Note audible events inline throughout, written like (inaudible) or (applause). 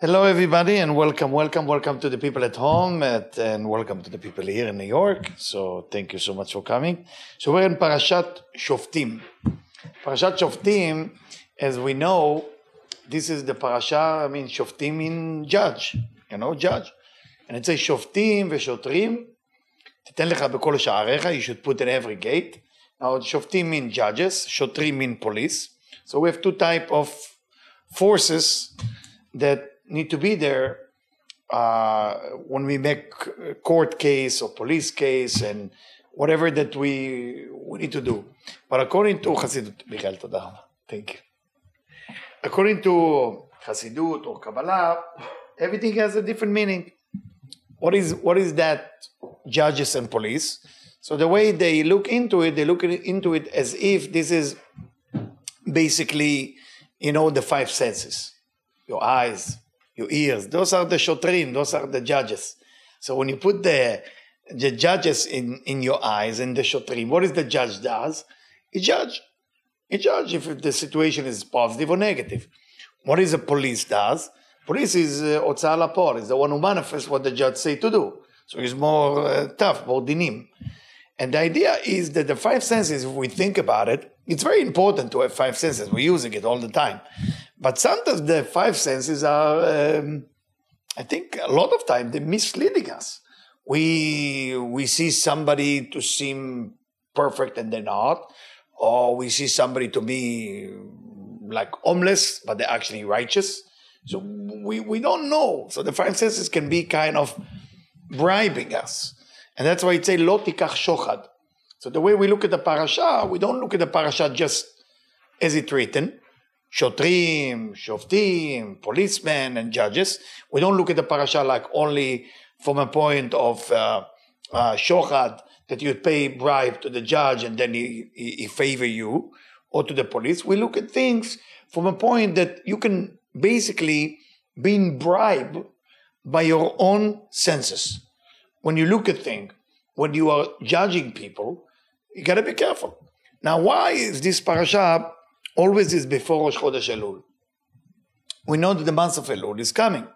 Hello, everybody, and welcome, welcome, welcome to the people at home, at, and welcome to the people here in New York. So, thank you so much for coming. So, we're in Parashat Shoftim. Parashat Shoftim, as we know, this is the parasha, I mean, Shoftim in judge, you know, judge. And it says Shoftim v'shotrim, תיתן לך בכל שעריך, you should put in every gate. Now, Shoftim mean judges, Shotrim mean police. So, we have two type of forces that need to be there uh, when we make a court case or police case and whatever that we, we need to do. But according to Hasidut, Michael, תודה רבה. Thank you. According to Hasidut or Kabbalah, everything has a different meaning. What is what is that judges and police? So the way they look into it, they look into it as if this is basically, you know, the five senses. Your eyes, your ears. Those are the shotrim, those are the judges. So when you put the, the judges in, in your eyes and the shotrim, what is the judge does? He judge. He judge if the situation is positive or negative. What is the police does? Police is uh, otzah is the one who manifests what the judge say to do. So he's more uh, tough, more dinim. And the idea is that the five senses, if we think about it, it's very important to have five senses. We're using it all the time. But sometimes the five senses are, um, I think, a lot of time they're misleading us. We we see somebody to seem perfect and they're not, or we see somebody to be like homeless but they're actually righteous. So we we don't know. So the five senses can be kind of bribing us, and that's why it say lo tikach shochad. So the way we look at the parasha, we don't look at the parasha just as it written shotrim, shoftim, policemen, and judges. We don't look at the parasha like only from a point of uh, uh, shochad, that you pay bribe to the judge and then he, he, he favor you, or to the police. We look at things from a point that you can basically be bribed by your own senses. When you look at things, when you are judging people, you gotta be careful. Now, why is this parasha always is before Rosh Chodesh Elul. We know that the month of Elul is coming.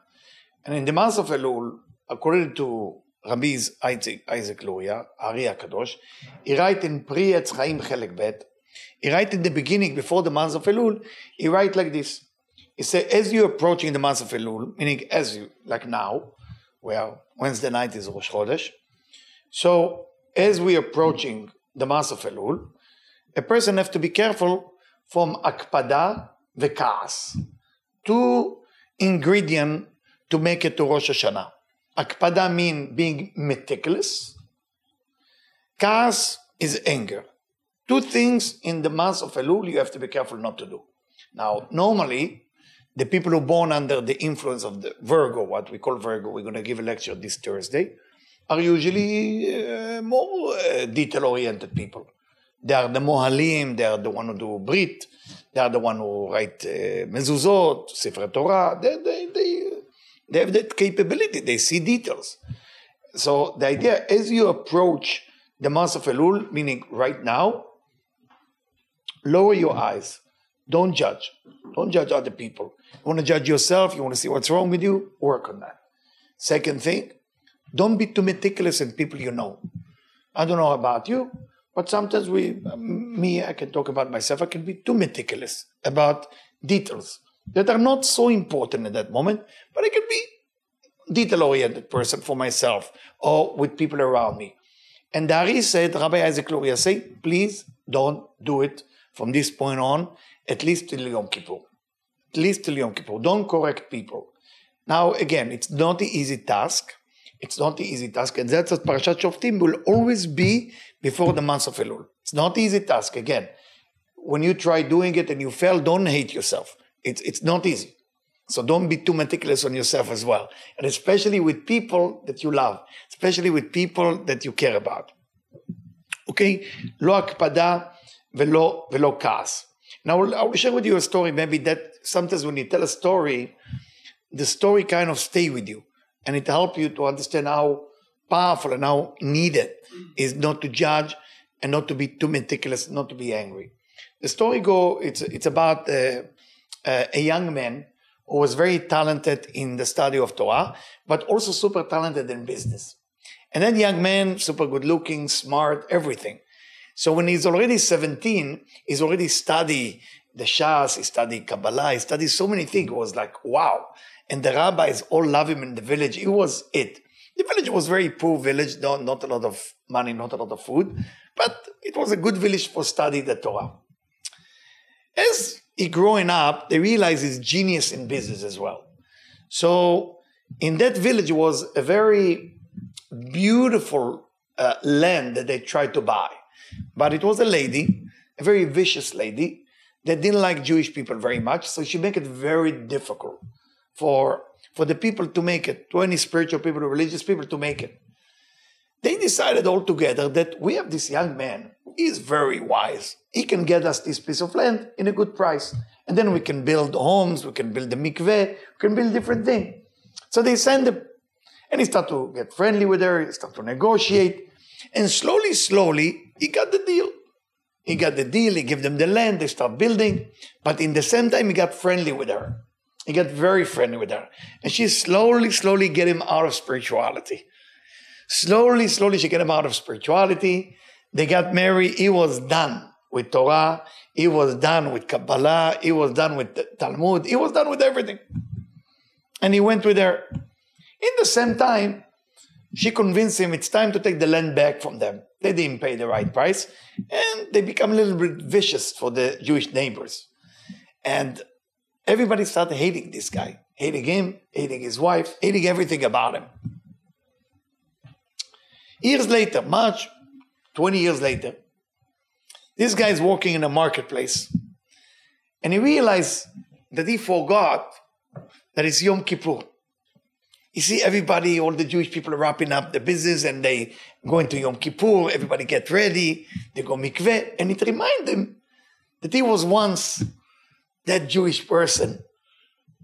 And in the month of Elul, according to Rabbi Isaac, Isaac Luria, Ari HaKadosh, he writes in Pri Chaim Chelek Bet, he write in the beginning, before the month of Elul, he writes like this. He says, as you're approaching the month of Elul, meaning as you, like now, where Wednesday night is Rosh Chodesh, so as we're approaching the month of Elul, a person have to be careful from akpada וכעס. Two ingredient to make it to Rosh Hashanah. Akpada mean being meticulous. Kas is anger. Two things in the month of Elul you have to be careful not to do. Now, normally, the people who are born under the influence of the Virgo, what we call Virgo, we're going to give a lecture this Thursday, are usually uh, more uh, detail-oriented people. They are the Mohalim, they are the one who do Brit, they are the one who write uh, mezuzot, Sefer Torah. They, they, they, they have that capability, they see details. So the idea, as you approach the month of Elul, meaning right now, lower your eyes. Don't judge. Don't judge other people. You want to judge yourself, you want to see what's wrong with you, work on that. Second thing, don't be too meticulous in people you know. I don't know about you, but sometimes we, um, me, I can talk about myself, I can be too meticulous about details that are not so important at that moment, but I can be detail oriented person for myself or with people around me. And Dari said, Rabbi Isaac Luria said, please don't do it from this point on, at least till Yom Kippur. At least till Yom Kippur. Don't correct people. Now, again, it's not an easy task. It's not an easy task, and that's what Parashat Shoftim will always be before the month of Elul. It's not easy task. Again, when you try doing it and you fail, don't hate yourself. It's it's not easy. So don't be too meticulous on yourself as well, and especially with people that you love, especially with people that you care about. Okay, lo akpada velo velo kas. Now I will share with you a story. Maybe that sometimes when you tell a story, the story kind of stay with you and it helps you to understand how powerful and how needed is not to judge and not to be too meticulous, not to be angry. The story go it's it's about uh, uh, a young man who was very talented in the study of Torah, but also super talented in business. And that young man, super good looking, smart, everything. So when he's already 17, he's already studied the Shas, he studied Kabbalah, he studied so many things. It was like, wow. And the rabbis all love him in the village. It was it. The village was very poor village, not, not a lot of money, not a lot of food, but it was a good village for study the Torah. As he growing up, they realized he's genius in business as well. So in that village was a very beautiful uh, land that they tried to buy. But it was a lady, a very vicious lady, that didn't like Jewish people very much. So she made it very difficult for, for the people to make it, to any spiritual people, religious people to make it. They decided all together that we have this young man. He is very wise. He can get us this piece of land in a good price. And then we can build homes, we can build the mikveh, we can build different things. So they send him. And he started to get friendly with her, he started to negotiate. And slowly, slowly, he got the deal. He got the deal, he gave them the land, they start building. But in the same time, he got friendly with her. He got very friendly with her. And she slowly, slowly get him out of spirituality. Slowly, slowly, she get him out of spirituality. They got married. He was done with Torah. He was done with Kabbalah. He was done with Talmud. He was done with everything. And he went with her. In the same time, she convinced him it's time to take the land back from them. They didn't pay the right price. And they become a little bit vicious for the Jewish neighbors. And everybody started hating this guy, hating him, hating his wife, hating everything about him. Years later, March, 20 years later, this guy is walking in a marketplace and he realized that he forgot that it's Yom Kippur. You see, everybody, all the Jewish people are wrapping up the business and they go into Yom Kippur, everybody get ready, they go mikveh, and it reminded him that he was once that Jewish person,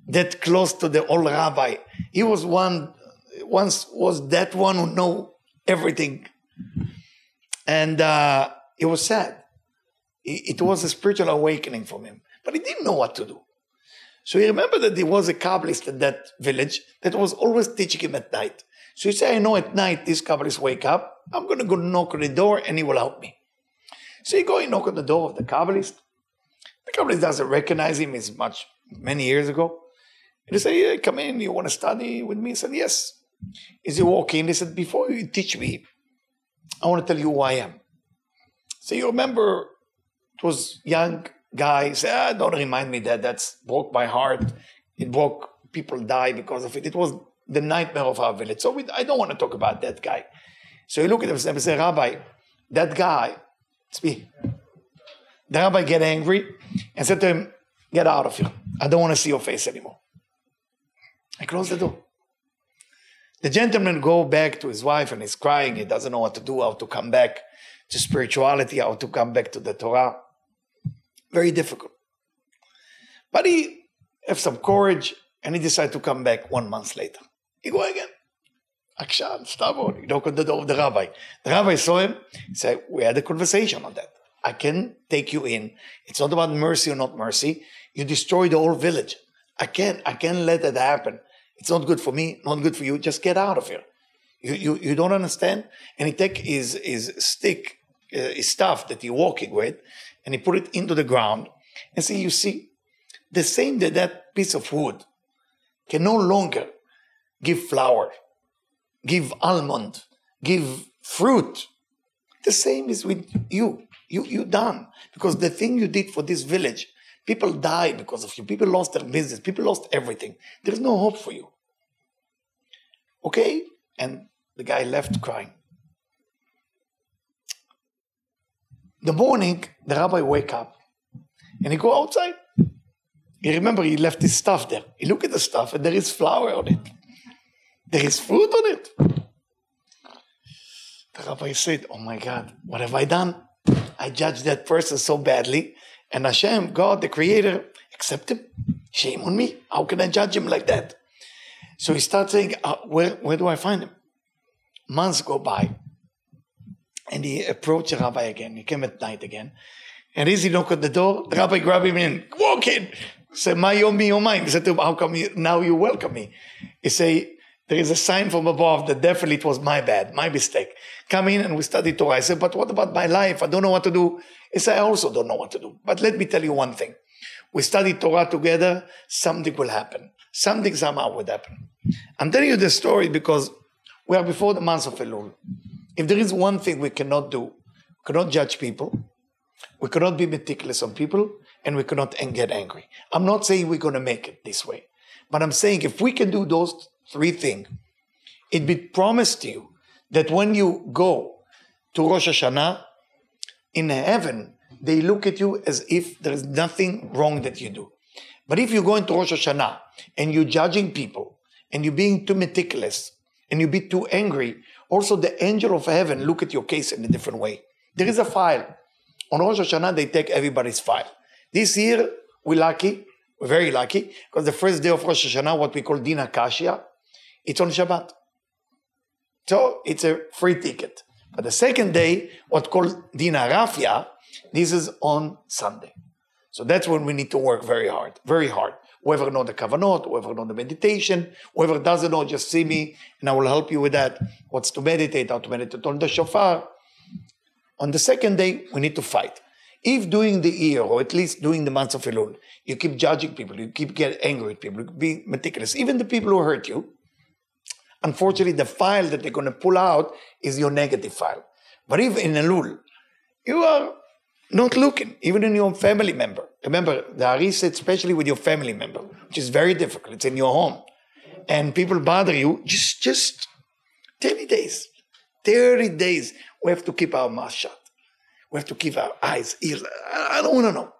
that close to the old rabbi. He was one, once was that one who know everything. And uh, it was sad. It, was a spiritual awakening for him, but he didn't know what to do. So he remembered that there was a Kabbalist in that village that was always teaching him at night. So he said, I know at night these Kabbalists wake up. I'm going to go knock on the door and he will help me. So he go and knock on the door of the Kabbalist. The company doesn't recognize him. as much, many years ago. And he said, yeah, come in. You want to study with me? He said, yes. As he walk in, he said, Before you teach me, I want to tell you who I am. So you remember it was young guy, said, ah, don't remind me that. That's broke my heart. It broke people die because of it. It was the nightmare of our village. So we, I don't want to talk about that guy. So you look at him and say, Rabbi, that guy, speak. The rabbi get angry and said to him, Get out of here. I don't want to see your face anymore. I closed the door. The gentleman go back to his wife and he's crying. He doesn't know what to do, how to come back to spirituality, how to come back to the Torah. Very difficult. But he have some courage and he decided to come back one month later. He go again. Akshan, stubborn. He knock on the door of the rabbi. The rabbi saw him. He said, we had a conversation on that. I can take you in. It's not about mercy or not mercy. You destroy the whole village. I can't, I can't let that happen. It's not good for me, not good for you. Just get out of here. You, you, you don't understand? And he take his, his stick, uh, his stuff that he's walking with, and he put it into the ground and see, you see, the same that that piece of wood can no longer give flower, give almond, give fruit. The same is with you. You you done because the thing you did for this village People die because of you. People lost their business. People lost everything. There's no hope for you. Okay? And the guy left crying. The morning, the rabbi wake up and he go outside. He remember he left his stuff there. He look at the stuff and there is flour on it. There is fruit on it. The rabbi said, Oh my God, what have I done? I judged that person so badly and Hashem, God, the creator, accept him. Shame on me. How can I judge him like that? So he starts saying, uh, where, where do I find him? Months go by. And he approached the rabbi again. He came at night again. And as he knocked at the door, the rabbi grabbed him in. Walk in. Say, my yom yomaim. He said to him, how come you, now you welcome me? He say, there is a sign from above that definitely it was my bad, my mistake. Come in and we study Torah. I said, but what about my life? I don't know what to do. He said, I also don't know what to do. But let me tell you one thing. We study Torah together, something will happen. Something somehow would happen. I'm telling you this story because we are before the month of Elul. If there is one thing we cannot do, we cannot judge people, we cannot be meticulous on people, and we cannot get angry. I'm not saying we're going to make it this way, but I'm saying if we can do those three things, it be promised to you that when you go to Rosh Hashanah, in heaven, they look at you as if there is nothing wrong that you do. But if you go into Rosh Hashanah and you're judging people and you're being too meticulous and you be too angry, also the angel of heaven look at your case in a different way. There is a file. On Rosh Hashanah, they take everybody's file. This year, we're lucky, we're very lucky, because the first day of Rosh Hashanah, what we call Din HaKashya, it's on Shabbat. So it's a free ticket. But the second day, what called Din HaRafya, this is on Sunday. So that's when we need to work very hard, very hard. Whoever know the kavanot, whoever know the meditation, whoever doesn't know, just see me and I will help you with that. What's to meditate, how to meditate on the shofar. On the second day, we need to fight. If during the year, or at least during the months of Elul, you keep judging people, you keep getting angry with people, you be meticulous, even the people who hurt you, unfortunately, the file that they're going to pull out is your negative file. But if in Elul, you are not looking, even in your family member. Remember, the Ari especially with your family member, which is very difficult. It's in your home. And people bother you, just, just 30 days. 30 days. We have to keep our mouth shut. We have to keep our eyes, ears. I, don't want to know.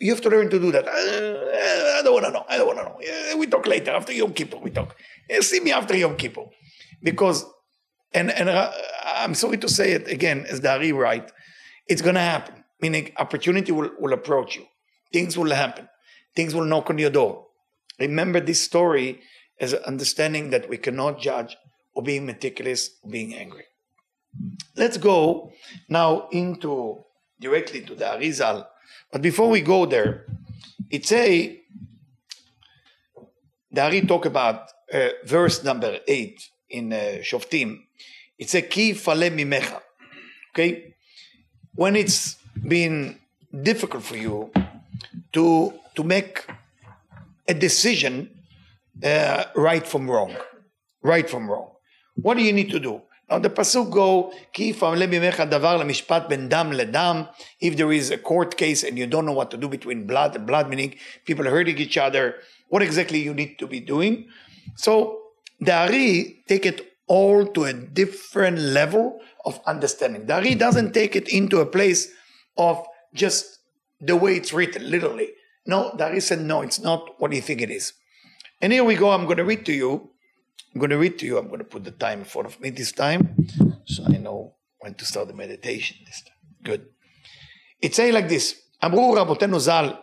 You have to learn to do that. I, I don't want to know. I don't want to know. we talk later. After Yom Kippur, we talk. See me after Yom Kippur. Because, and, and uh, I'm sorry to say it again, as Dari right, it's going to happen meaning opportunity will, will approach you. Things will happen. Things will knock on your door. Remember this story as understanding that we cannot judge or being meticulous or being angry. Let's go now into directly to the Arizal. But before we go there, it's a the Ari talk about uh, verse number eight in uh, Shoftim. It's a ki fale mimecha. Okay, when it's been difficult for you to to make a decision uh, right from wrong, right from wrong. What do you need to do? Now the pasuk go, ki davar lemishpat ben dam ledam. If there is a court case and you don't know what to do between blood and blood, meaning people hurting each other, what exactly you need to be doing? So the Ari take it all to a different level of understanding. The Ari doesn't take it into a place of just the way it's written, literally. No, there is a no, it's not what you think it is. And here we go, I'm going to read to you. I'm going to read to you. I'm going to put the time in front of me this time so I know when to start the meditation this time. Good. It says like this, אמרו רבותינו ז"ל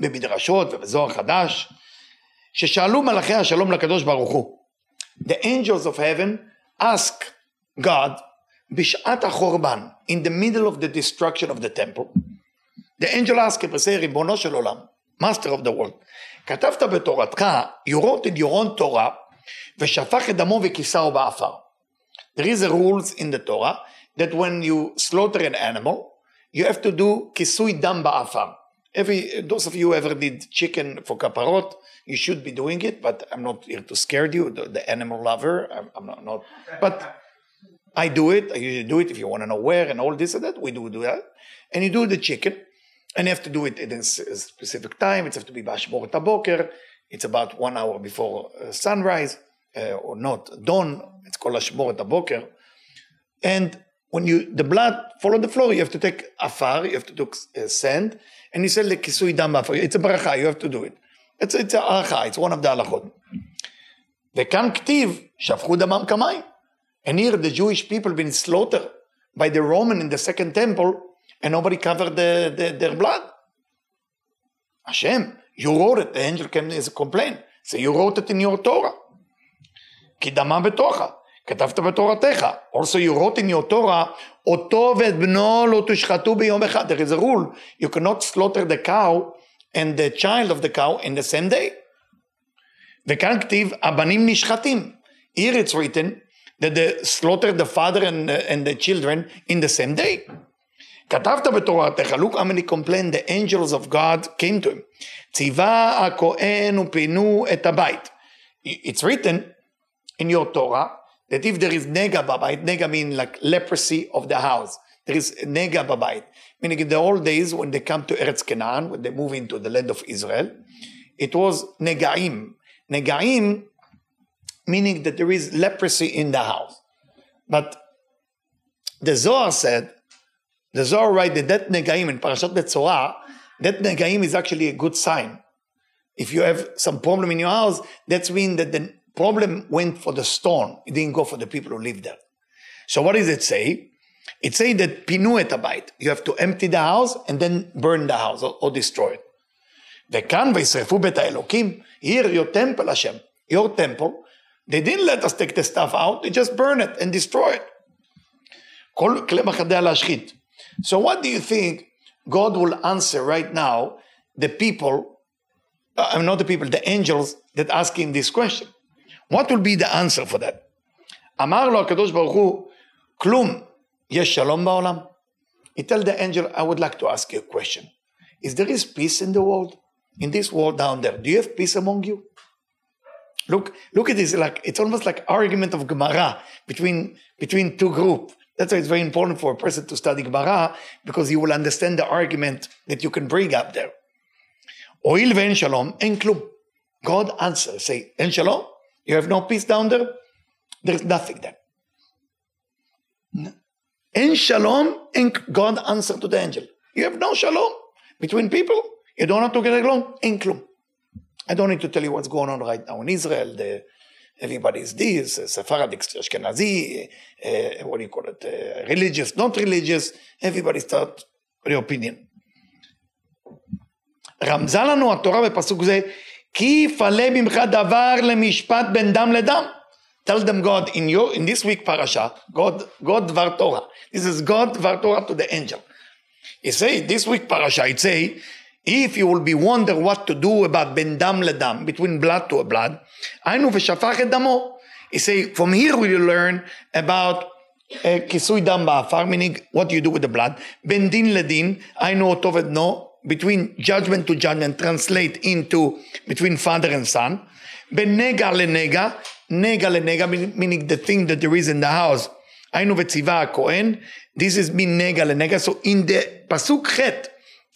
במדרשות ובזוהר חדש, ששאלו מלאכי השלום לקדוש ברוך הוא. The angels of heaven ask God בשעת החורבן, in the middle of the destruction of the temple, the angel asked him, say, ריבונו של עולם, master of the world, כתבת בתורתך, you wrote in your own Torah, ושפך את דמו וכיסהו באפר. There is a rules in the Torah that when you slaughter an animal, you have to do כיסוי דם באפר. Every, those of you ever did chicken for kaparot, you should be doing it, but I'm not here to scare you, the, the animal lover, I'm, I'm not, not, but I do it. I usually do it if you want to know where and all this and that. We do do that. And you do the chicken, and you have to do it in a specific time. It has to be bashmoret boker. It's about one hour before uh, sunrise, uh, or not dawn. It's called ashmoret boker. And when you the blood fall on the floor, you have to take afar. You have to take uh, sand, and you say the kisui dam afar. It's a bracha. You have to do it. It's it's a halacha. It's one of the halachot. וכאן כתיב, שפכו דמם כמים. And here the Jewish people been slaughtered by the Roman in the second temple, and nobody covered the, the, their blood. Hashem, you wrote it. The angel came as a complaint. So you wrote it in your Torah. כי דמם בתוכה. כתבת בתורתך. Also you wrote in your Torah, אותו ואת בנו לא תושחתו ביום אחד. There is a rule. You cannot slaughter the cow and the child of the cow in the same day. וכאן כתיב, הבנים נשחטים. Here it's written that they slaughtered the father and, uh, and the children in the same day. כתבת בתורתך, look how many complained the angels of God came to him. ציווה הכהן ופינו את הבית. It's written in your Torah that if there is nega babait, nega means like leprosy of the house. There is nega babait, meaning in the old days when they come to Eretz Canaan, when they move into the land of Israel, it was negaim. Negaim meaning that there is leprosy in the house. But the Zohar said, the Zohar write that that negaim in Parashat Metzora, that negaim is actually a good sign. If you have some problem in your house, that's mean that the problem went for the stone. It didn't go for the people who live there. So what does it say? It says that pinu et abayit. You have to empty the house and then burn the house or, or destroy it. וכאן וישרפו בית האלוקים, here your temple Hashem, your temple, they didn't let us take the stuff out, they just burn it and destroy it. So what do you think God will answer right now the people, uh, I'm not the people, the angels that ask him this question? What will be the answer for that? אמר לו הקדוש ברוך הוא, כלום, יש שלום בעולם? He tell the angel, I would like to ask you a question. Is there is peace in the world? In this world down there, do you have peace among you? Look, look at this. Like it's almost like argument of Gemara between between two groups. That's why it's very important for a person to study Gemara because you will understand the argument that you can bring up there. Oil ve'en shalom en klum. God answers, say, en shalom? You have no peace down there? There's nothing there. En shalom, and God answered to the angel. You have no shalom between people. You don't have to get along. En klum. I don't need to tell you what's going on right now in Israel. The, everybody's this, uh, Sephardic, Ashkenazi, uh, what do you call it, uh, religious, not religious, everybody start their opinion. רמזה לנו התורה בפסוק זה, כי יפלא ממך דבר למשפט בין דם לדם. Tell them God, in, your, in this week parasha, God, God Dvar Torah. This is God Dvar Torah to the angel. He say, this week parasha, it say, if you will be wonder what to do about ben dam ledam, between blood to a blood, היינו ושפך את דמו. He say, from here we will learn about כיסוי דם באפר, meaning what you do with the blood, בין דין לדין, היינו אותו ודנו, between judgment to judgment, translate into between father and son, בין נגע לנגע, נגע לנגע, meaning the thing that there is in the house, היינו וציווה הכהן, this is בין נגע לנגע, so in the פסוק ח'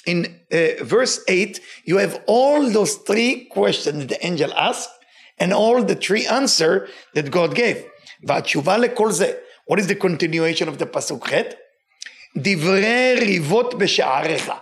in uh, verse 8, you have all those three questions that the angel asked and all the three answer that God gave. What is the continuation of the pasuk chet? דברי ריבות בשעריך.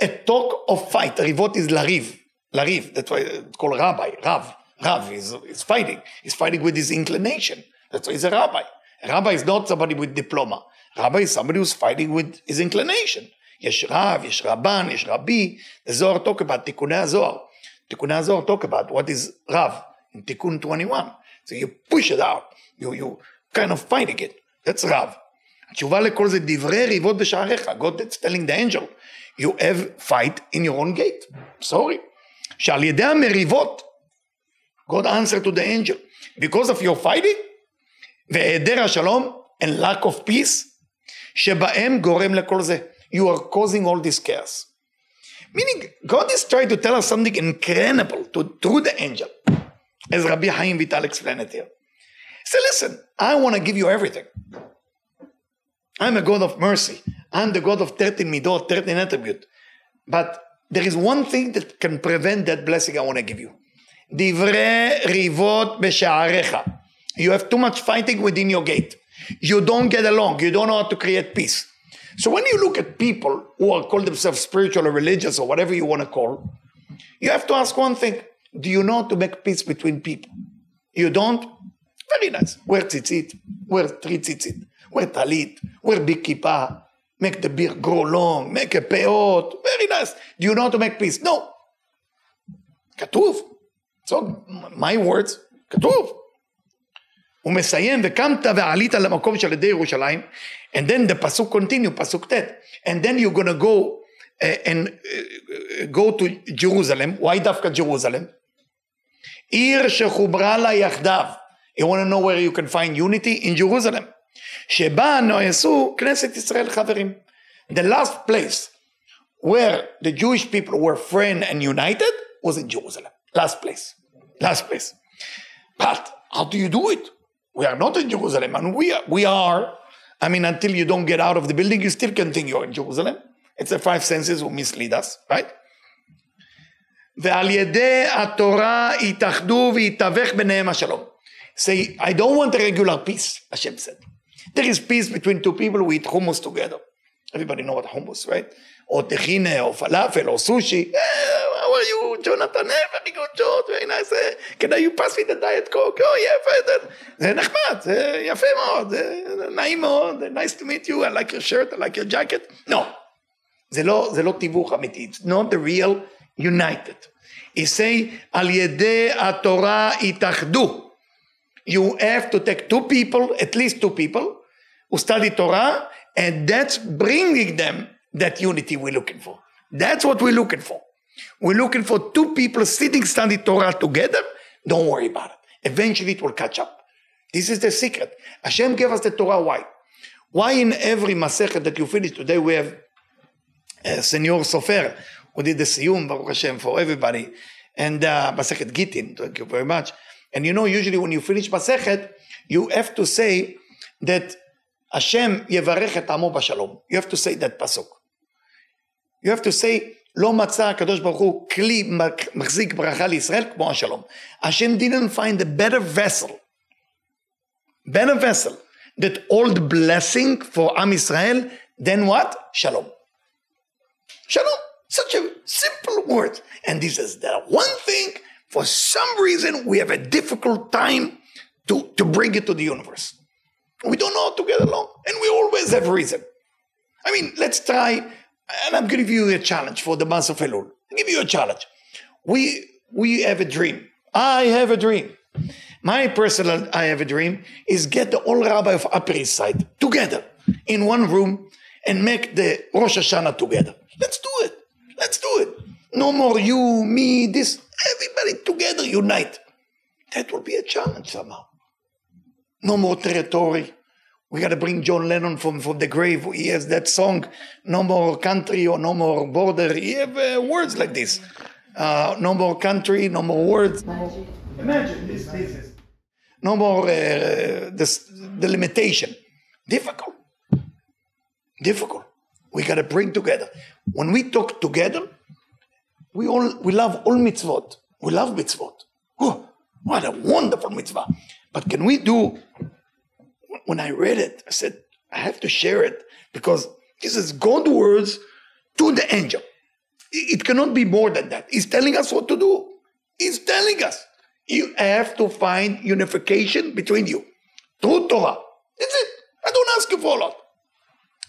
A talk of fight. ריבות is lariv. Lariv. That's why it's called rabbi. Rav. Rav is, is fighting. He's fighting with his inclination. That's why he's a rabbi. A rabbi is not somebody with diploma. Rabbi is somebody who's fighting with his inclination. יש רב, יש רבן, יש רבי, the Zohar talk about תיקוני הזוהר. תיקוני הזוהר talk about what is רב in תיקון 21. So you push it out, you, you kind of fighting it, that's רב. התשובה לכל זה דברי ריבות בשעריך, God that's telling the angel, you have fight in your own gate, sorry. שעל ידי המריבות, God answer to the angel, because of your fighting, והיעדר השלום and lack of peace, שבהם גורם לכל זה. you are causing all this chaos. Meaning, God is trying to tell us something incredible to, through the angel, as Rabbi Haim Vital explained it here. Say, listen, I want to give you everything. I'm a God of mercy. I'm the God of 13 midot, 13 attribute. But there is one thing that can prevent that blessing I want to give you. Divre rivot b'sha'arecha. You have too much fighting within your gate. You don't get along. You don't know how to create peace. So when you look at people who are call themselves spiritual or religious or whatever you want to call, you have to ask one thing: Do you know how to make peace between people? You don't? Very nice. Wear tzitzit, wear three tzitzit, wear talit, wear big make the beard grow long, make a peot. Very nice. Do you know how to make peace? No. כתוב. So, my words, כתוב. הוא מסיים, וקמת ועלית למקום של ידי ירושלים, and then the pasuk continue, pasuk tet, and then you're gonna go uh, and uh, go to Jerusalem. Why דווקא Jerusalem? עיר שחוברה לה יחדיו. You want to know where you can find unity? In Jerusalem. שבה נעשו כנסת ישראל חברים. The last place where the Jewish people were friend and united was in Jerusalem. Last place. Last place. But how do you do it? We are not in Jerusalem, and we are, we are. I mean, until you don't get out of the building, you still continue in Jerusalem. It's the five senses who mislead us, right? ועל ידי התורה יתאחדו ויתווך ביניהם השלום. Say, I don't want a regular peace, Hashem said. There is peace between two people who eat hummus together. Everybody know what hummus, right? Or tehine, or falafel, or sushi. Eh, how are you, Jonathan? Eh, very good, George, very nice. Eh, can you pass me the diet coke? Oh, yeah, זה נחמד, זה יפה מאוד, זה נעים מאוד, nice to meet you, I like your shirt, I like your jacket. No, זה לא, זה לא תיווך אמיתי. It's not the real united. He say, על ידי התורה התאחדו. You have to take two people, at least two people, who study Torah, and that's bringing them that unity we're looking for. That's what we're looking for. We're looking for two people sitting study Torah together. Don't worry about it. Eventually it will catch up. This is the secret. Hashem gave us the Torah. Why? Why in every Masechet that you finish today we have uh, Senor Sofer who did the Siyum, Baruch Hashem, for everybody, and uh, Masechet Gitin. Thank you very much. And you know, usually when you finish Masechet, you have to say that Hashem yevarech et amo b'shalom. You have to say that pasuk. You have to say, לא מצא הקדוש ברוך הוא כלי מחזיק ברכה לישראל כמו השלום. Hashem didn't find a better vessel, better vessel, that hold blessing for Am Israel than what? Shalom. Shalom. Such a simple word. And this is the one thing, for some reason, we have a difficult time to, to bring it to the universe. We don't know how to get along, and we always have reason. I mean, let's try, and I'm giving you a challenge for the month of Elul. I'll give you a challenge. We we have a dream. I have a dream. My personal I have a dream is get the old rabbi of Upper East Side together in one room and make the Rosh Hashanah together. Let's do it. Let's do it. No more you, me, this. Everybody together unite. That will be a challenge somehow. No more territory. We got to bring John Lennon from, from the grave. He has that song, No More Country or No More Border. He have uh, words like this. Uh, no more country, no more words. Imagine this, this is. No more uh, this, the limitation. Difficult. Difficult. We got to bring together. When we talk together, we all we love all mitzvot. We love mitzvot. Oh, what a wonderful mitzvah. But can we do when I read it, I said, I have to share it because this is God's words to the angel. It cannot be more than that. He's telling us what to do. He's telling us. You have to find unification between you through Torah. That's it. I don't ask you for a lot.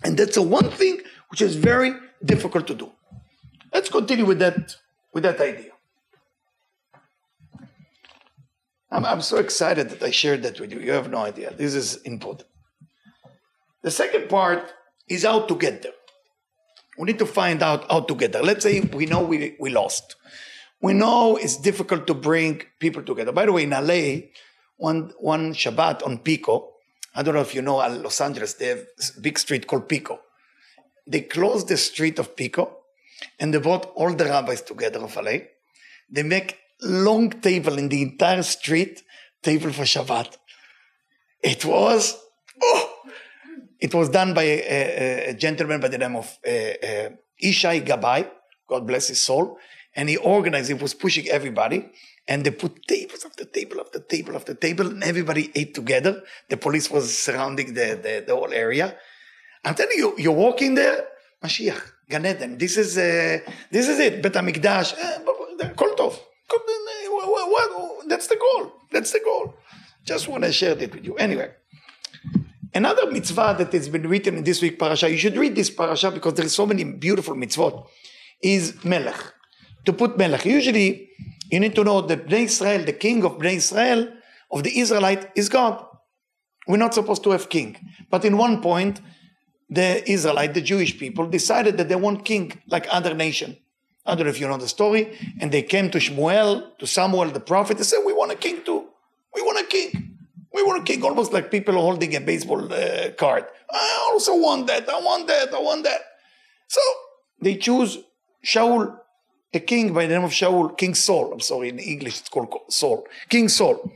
And that's the one thing which is very difficult to do. Let's continue with that, with that idea. I'm, I'm so excited that I shared that with you. You have no idea. This is important. The second part is how to get there. We need to find out how to get there. Let's say we know we, we lost. We know it's difficult to bring people together. By the way, in LA, one, one Shabbat on Pico, I don't know if you know Los Angeles, they have a big street called Pico. They closed the street of Pico and they brought all the rabbis together of LA. They make long table in the entire street, table for Shabbat. It was, oh, it was done by a, a, a gentleman by the name of uh, uh, Ishai Gabai, God bless his soul, and he organized, he was pushing everybody, and they put tables after table after table after table, and everybody ate together. The police was surrounding the, the, the whole area. I'm telling you, you're walking there, Mashiach, Gan Eden, this is, uh, this is it, HaMikdash, uh, kol tov. That's the goal. That's the goal. Just want to share it with you. Anyway, another mitzvah that has been written in this week parasha, you should read this parasha because there is so many beautiful mitzvot, is melech. To put melech. Usually, you need to know that Bnei Israel, the king of Bnei Israel, of the Israelite, is God. We're not supposed to have king. But in one point, the Israelite, the Jewish people, decided that they want king like other nation. I don't know if you know the story. And they came to Shmuel, to Samuel the prophet, they said, We want a king too. We want a king. We want a king, almost like people holding a baseball uh, card. I also want that. I want that. I want that. So they choose Shaul, a king by the name of Shaul, King Saul. I'm sorry, in English it's called Saul. King Saul.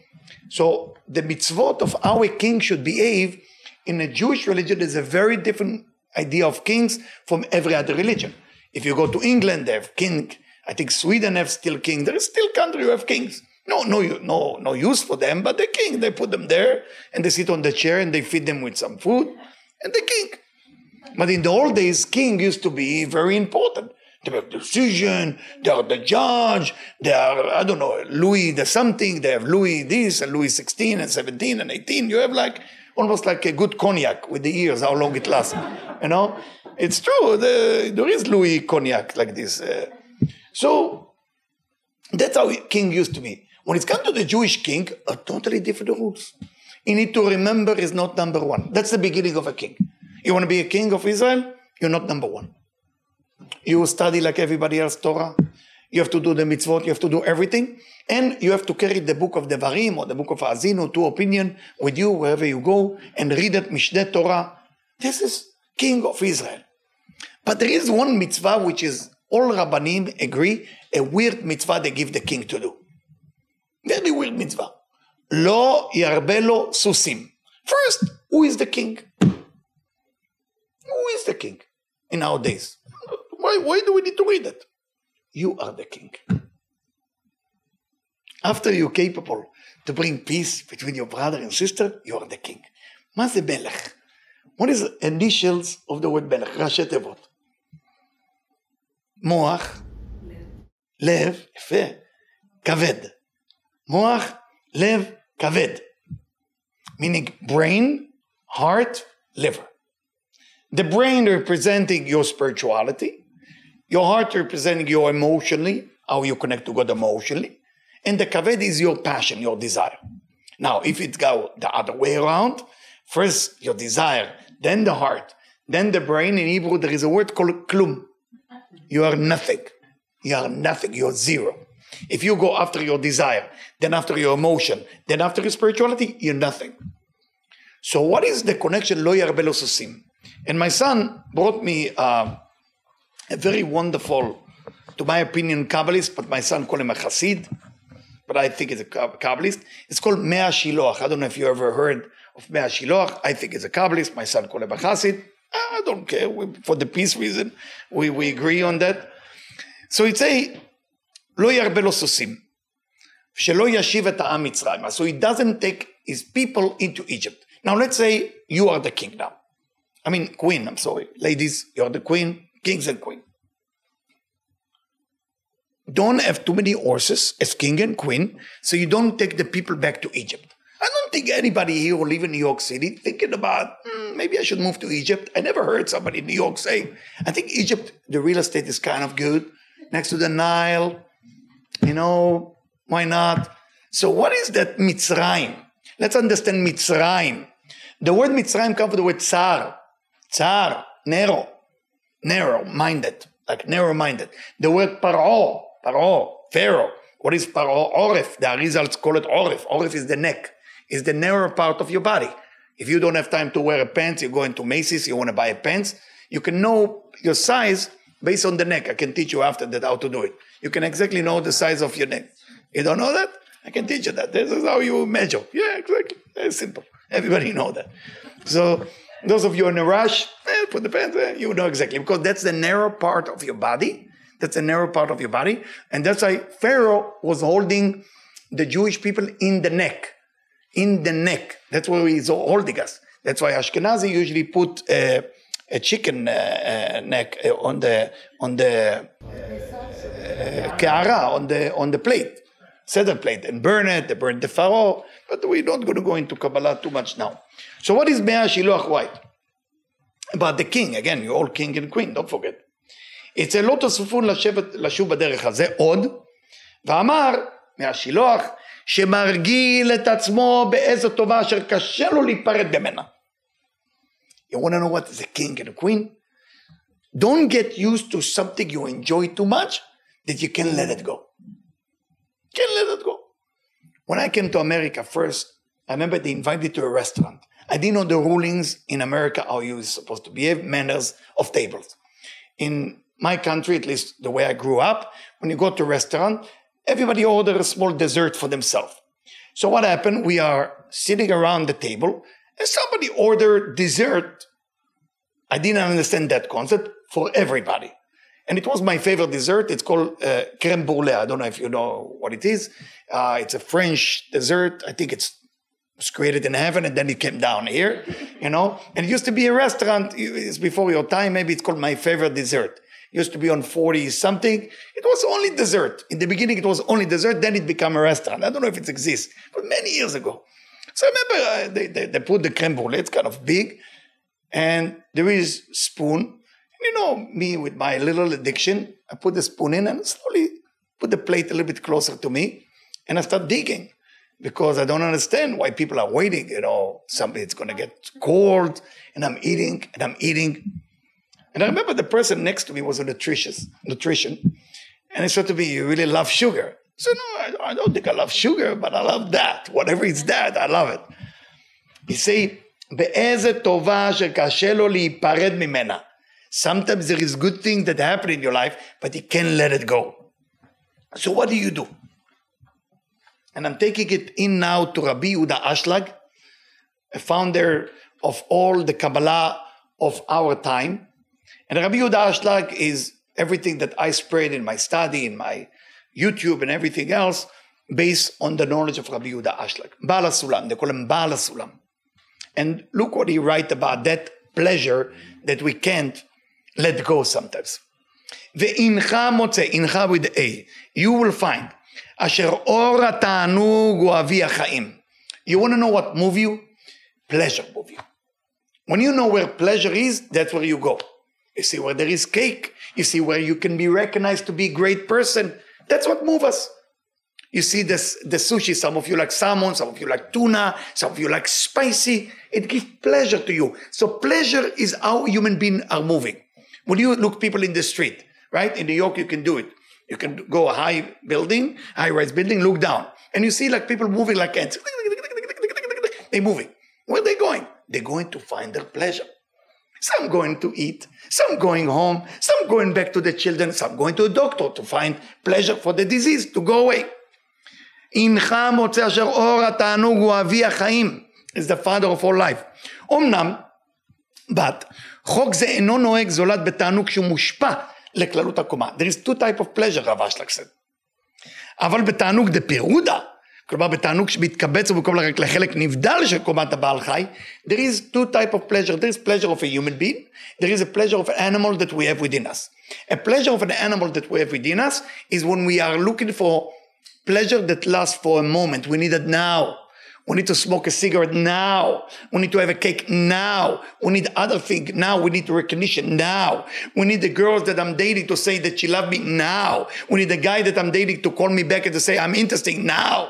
So the mitzvot of how a king should behave in a Jewish religion there's a very different idea of kings from every other religion. If you go to England, they have king. I think Sweden have still king. There is still country who have kings. No, no, no, no use for them, but the king. They put them there and they sit on the chair and they feed them with some food, and the king. But in the old days, king used to be very important. They make decision. They are the judge. They are I don't know Louis the something. They have Louis this and Louis sixteen and seventeen and eighteen. You have like almost like a good cognac with the years, how long it lasts. You know, it's true. The, there is Louis cognac like this. Uh, so that's how king used to be. When it comes to the Jewish king, a totally different rules. You need to remember is not number one. That's the beginning of a king. You want to be a king of Israel? You're not number one. You study like everybody else Torah. You have to do the mitzvot. You have to do everything. And you have to carry the book of Devarim or the book of Azino, two opinion, with you wherever you go and read it, Mishneh Torah. This is king of Israel. But there is one mitzvah which is all Rabbanim agree, a weird mitzvah they give the king to do. Very weird mitzvah. Lo yarbelo susim. First, who is the king? Who is the king in our days? (laughs) Why, why do we need to read it? You are the king. After you're capable to bring peace between your brother and sister, you are the king. מה זה מלך? What is the initials of the word מלך? ראשי תיבות. מוח, לב, יפה, כבד. מוח, לב, כבד. Meaning brain, heart, liver. The brain representing your spirituality, your heart representing your emotionally, how you connect to God emotionally, and the kaved is your passion, your desire. Now, if it go the other way around, first your desire, then the heart, then the brain. In Hebrew, there is a word called klum. You are nothing. You are nothing. You're zero. If you go after your desire, then after your emotion, then after your spirituality, you're nothing. So, what is the connection? Lo susim. And my son brought me uh, a very wonderful, to my opinion, Kabbalist, but my son called him a Hasid, but I think he's a Kabbalist. It's called Mei HaShiloach. I don't know if you ever heard of Mei HaShiloach. I think he's a Kabbalist. My son called him a Hasid. I don't care. We, for the peace reason, we, we agree on that. So it's a "Lo ירבה לו סוסים, So he doesn't take his people into Egypt. Now let's say you are the king now. I mean, queen, I'm sorry. Ladies, you're the queen kings and queen. Don't have too many horses as king and queen, so you don't take the people back to Egypt. I don't think anybody here who live in New York City thinking about mm, maybe I should move to Egypt. I never heard somebody in New York say, I think Egypt, the real estate is kind of good next to the Nile. You know, why not? So what is that Mitzrayim? Let's understand Mitzrayim. The word Mitzrayim comes from the word tsar. Tsar, narrow, narrow minded, like narrow minded. The word paro, paro, pharaoh. What is paro? Oref. The results call it oref. Oref is the neck, is the narrow part of your body. If you don't have time to wear a pants, you go into Macy's, you want to buy a pants, you can know your size based on the neck. I can teach you after that how to do it. You can exactly know the size of your neck. You don't know that? I can teach you that. This is how you measure. Yeah, exactly. Very simple. Everybody (laughs) know that. So those of you in a rush, put the pants you know exactly. Because that's the narrow part of your body. That's the narrow part of your body. And that's why Pharaoh was holding the Jewish people in the neck. In the neck. That's where he's holding us. That's why Ashkenazi usually put uh, a chicken uh, uh, neck uh, on the on the keara on the on the plate, seder plate, and burn it. They burn the pharaoh, but we're not going to go into Kabbalah too much now. So what is Mei HaShiloach White? About the king, again, you're all king and queen, don't forget. אצל לא תוספון לשבת, לשוב בדרך הזה עוד, ואמר מהשילוח שמרגיל את עצמו באיזו טובה אשר קשה לו להיפרד ממנה. You want to know what is a king and a queen? Don't get used to something you enjoy too much that you can let it go. Can't let it go. When I came to America first, I remember they invited me to a restaurant. I didn't know the rulings in America how you supposed to behave, manners of tables. In my country, at least the way I grew up, when you go to a restaurant, everybody order a small dessert for themselves. So what happened? We are sitting around the table and somebody ordered dessert. I didn't understand that concept for everybody. And it was my favorite dessert. It's called uh, creme brulee. I don't know if you know what it is. Uh, it's a French dessert. I think it's was created in heaven and then it came down here, you know. And it used to be a restaurant. It's before your time. Maybe it's called my favorite dessert. It used to be on 40 something. It was only dessert. In the beginning, it was only dessert. Then it became a restaurant. I don't know if it exists, but many years ago. So I remember uh, they, they, they, put the creme brulee. It's kind of big. And there is spoon. And you know, me with my little addiction, I put the spoon in and slowly put the plate a little bit closer to me. And I start digging because I don't understand why people are waiting. You know, something it's going to get cold, and I'm eating and I'm eating. And I remember the person next to me was a nutritious nutrition, and he said to me, "You really love sugar." I said, "No, I, I don't think I love sugar, but I love that. Whatever it's that, I love it." He say, "באיזה טובה שקשה לו להיפרד ממנה." Sometimes there is good things that happen in your life, but you can't let it go. So what do you do? And I'm taking it in now to Rabbi Yehuda Ashlag, a founder of all the Kabbalah of our time. And Rabbi Yehuda Ashlag is everything that I spread in my study, in my YouTube, and everything else, based on the knowledge of Rabbi Yehuda Ashlag. Baal HaSulam, they call him Baal HaSulam. And look what he writes about that pleasure that we can't let go sometimes. Ve'incha motze, incha with A, you will find אשר אור התענוג הוא אבי החיים. You want to know what move you? Pleasure move you. When you know where pleasure is, that's where you go. You see where there is cake. You see where you can be recognized to be a great person. That's what moves us. You see this, the sushi, some of you like salmon, some of you like tuna, some of you like spicy. It gives pleasure to you. So pleasure is how human beings are moving. When you look people in the street, right? In New York, you can do it. You can go a high building, high rise building, look down, and you see like people moving like ants. They're moving. Where are they going? They're going to find their pleasure. Some going to eat, some going home, some going back to the children, some going to a doctor to find pleasure for the disease to go away. הנך מוצא אשר אור התענוג הוא אבי החיים, is the father of all life. אמנם, but, חוק זה אינו נוהג זולת בתענוג שהוא מושפע לכללות הקומה. There is two type of pleasure, רב אשלג said. אבל בתענוג דפירודה, כלומר בתענוג שמתקבץ ובמקום רק לחלק נבדל של קומת הבעל חי, there is two type of pleasure. There is pleasure of a human being, there is a pleasure of an animal that we have within us. A pleasure of an animal that we have within us is when we are looking for pleasure that lasts for a moment. We need it now. We need to smoke a cigarette now. We need to have a cake now. We need other things now. We need recognition now. We need the girls that I'm dating to say that she loved me now. We need the guy that I'm dating to call me back and to say I'm interesting now.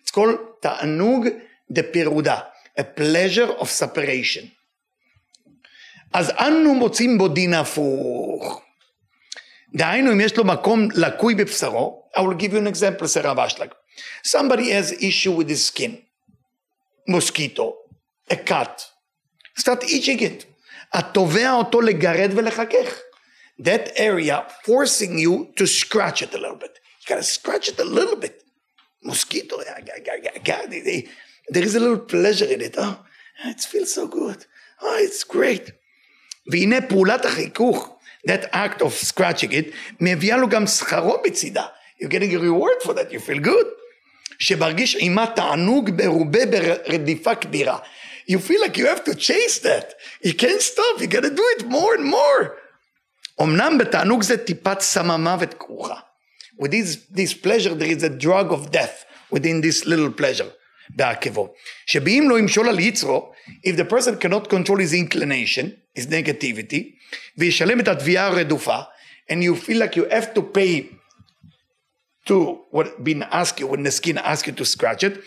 It's called ta'anug de piruda, a pleasure of separation. אז אנו מוצאים בו דין הפוך. דהיינו, אם יש לו מקום לקוי בבשרו, I will give you an example, say רב אשלג. Somebody has issue with his skin. Mosquito, a cat. Start itching it. התובע אותו לגרד ולחכך. That area forcing you to scratch it a little bit. You gotta scratch it a little bit. Mosquito, there is a little pleasure in it. Oh, it feels so good. Oh, it's great. והנה פעולת החיכוך, that act of scratching it, מביאה לו גם שכרו בצידה. You're getting a reward for that, you feel good. שמרגיש עימה תענוג מרובה ברדיפה כבירה. You feel like you have to chase that. You can't stop, you gotta do it more and more. אמנם בתענוג זה טיפת סם המוות כרוכה. With this, this pleasure there is a drug of death within this little pleasure. בעקבו. שבאם לא ימשול על יצרו, if the person cannot control his inclination, his negativity, וישלם את התביעה הרדופה, and you feel like you have to pay to what been asked you, when the skin asks you to scratch it,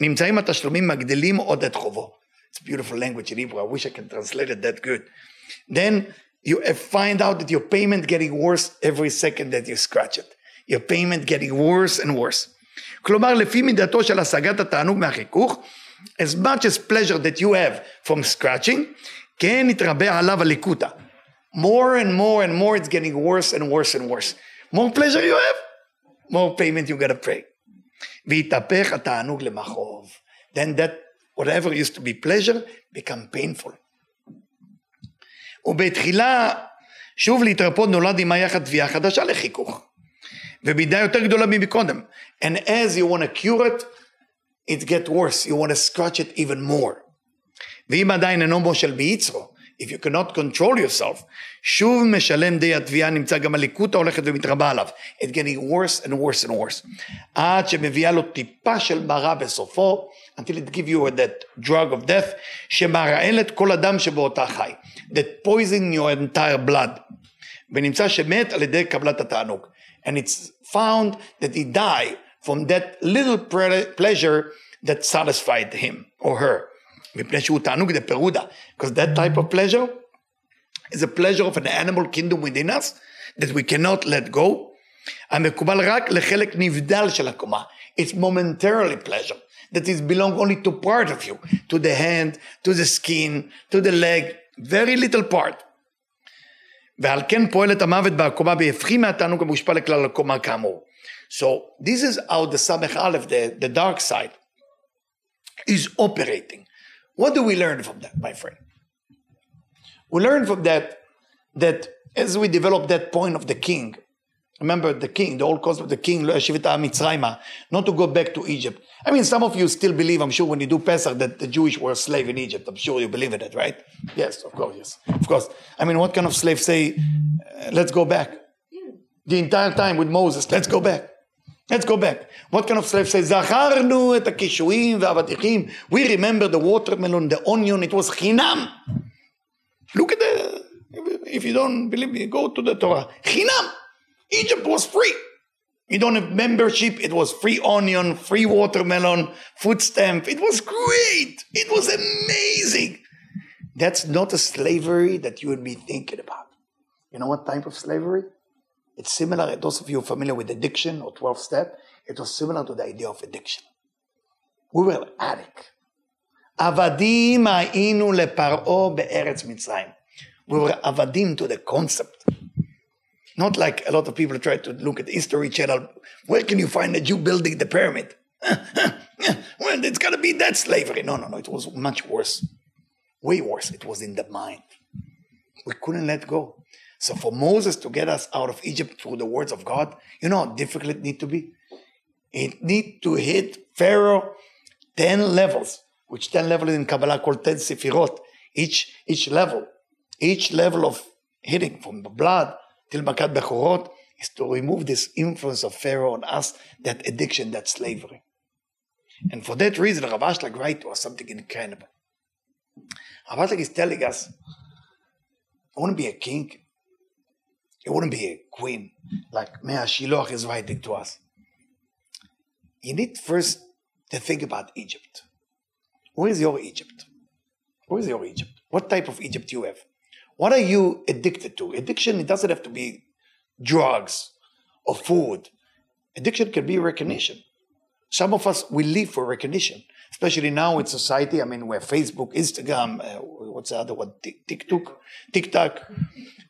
נמצאים התשלומים מגדילים עוד את חובו. It's beautiful language in Hebrew. I wish I can translate it that good. Then you find out that your payment getting worse every second that you scratch it. Your payment getting worse and worse. כלומר, לפי מידתו של השגת התענוג מהחיכוך, as much as pleasure that you have from scratching, כן יתרבה עליו הליקוטה. More and more and more it's getting worse and worse and worse. More pleasure you have, more payment you gotta pay. ויתהפך התענוג למחוב. Then that, whatever used to be pleasure, become painful. ובתחילה, שוב להתרפות נולד עמה יחד תביעה חדשה לחיכוך. ומידה יותר גדולה ממקודם. And as you want to cure it, it get worse. You want to scratch it even more. ואם עדיין אינו מושל ביצרו, if you cannot control yourself, שוב משלם די התביעה נמצא גם הליקוט ההולכת ומתרבה עליו. It's getting worse and worse and worse. עד שמביאה לו טיפה של מרה בסופו, until it give you that drug of death, שמרעלת כל אדם שבאותה חי. that poison your entire blood. ונמצא שמת על ידי קבלת התענוג. And it's found that he died from that little pleasure that satisfied him or her. מפני שהוא תענוג דפרודה. Because that type of pleasure is a pleasure of an animal kingdom within us that we cannot let go. המקובל רק לחלק נבדל של הקומה. It's momentarily pleasure. That is belong only to part of you, to the hand, to the skin, to the leg, very little part. ועל כן פועלת המוות בעקומה והפכים מהתענוג המושפע לכלל הקומה כאמור. So this is how the Samech Aleph, the, the dark side, is operating. What do we learn from that, my friend? We learn from that that as we develop that point of the king, remember the king, the old concept of the king, not to go back to Egypt. I mean, some of you still believe, I'm sure, when you do Pesach, that the Jewish were a slave in Egypt. I'm sure you believe in it, right? Yes, of course, yes. Of course. I mean, what kind of slave say, uh, let's go back? The entire time with Moses, let's go back. Let's go back. What kind of slave says, זכרנו את הקישואים והאבטיחים. We remember the watermelon, the onion, it was חינם. Look at the, if you don't believe me, go to the Torah. חינם. Egypt was free. You don't have membership. It was free onion, free watermelon, food stamp. It was great. It was amazing. That's not a slavery that you would be thinking about. You know what type of slavery? It's similar, those of you familiar with addiction or 12 step, it was similar to the idea of addiction. We were addict. Avadim. We were avadim to the concept. Not like a lot of people try to look at History Channel. Where can you find a Jew building the pyramid? (laughs) well, it's got to be that slavery. No, no, no. It was much worse. Way worse. It was in the mind. We couldn't let go. So for Moses to get us out of Egypt through the words of God, you know how difficult it need to be? It need to hit Pharaoh 10 levels, which 10 levels in Kabbalah called 10 sefirot. Each, each level, each level of hitting from the blood till Makat Bechorot is to remove this influence of Pharaoh on us, that addiction, that slavery. And for that reason, Rav Ashlag writes to us something incredible. Rav Ashlag is telling us, I want to be a king. It wouldn't be a queen like Mei HaShiloach is writing to us. You need first to think about Egypt. Where is your Egypt? Where is your Egypt? What type of Egypt you have? What are you addicted to? Addiction, it doesn't have to be drugs or food. Addiction can be recognition. Some of us, we live for recognition, especially now in society. I mean, we have Facebook, Instagram, uh, what's the other one? TikTok, TikTok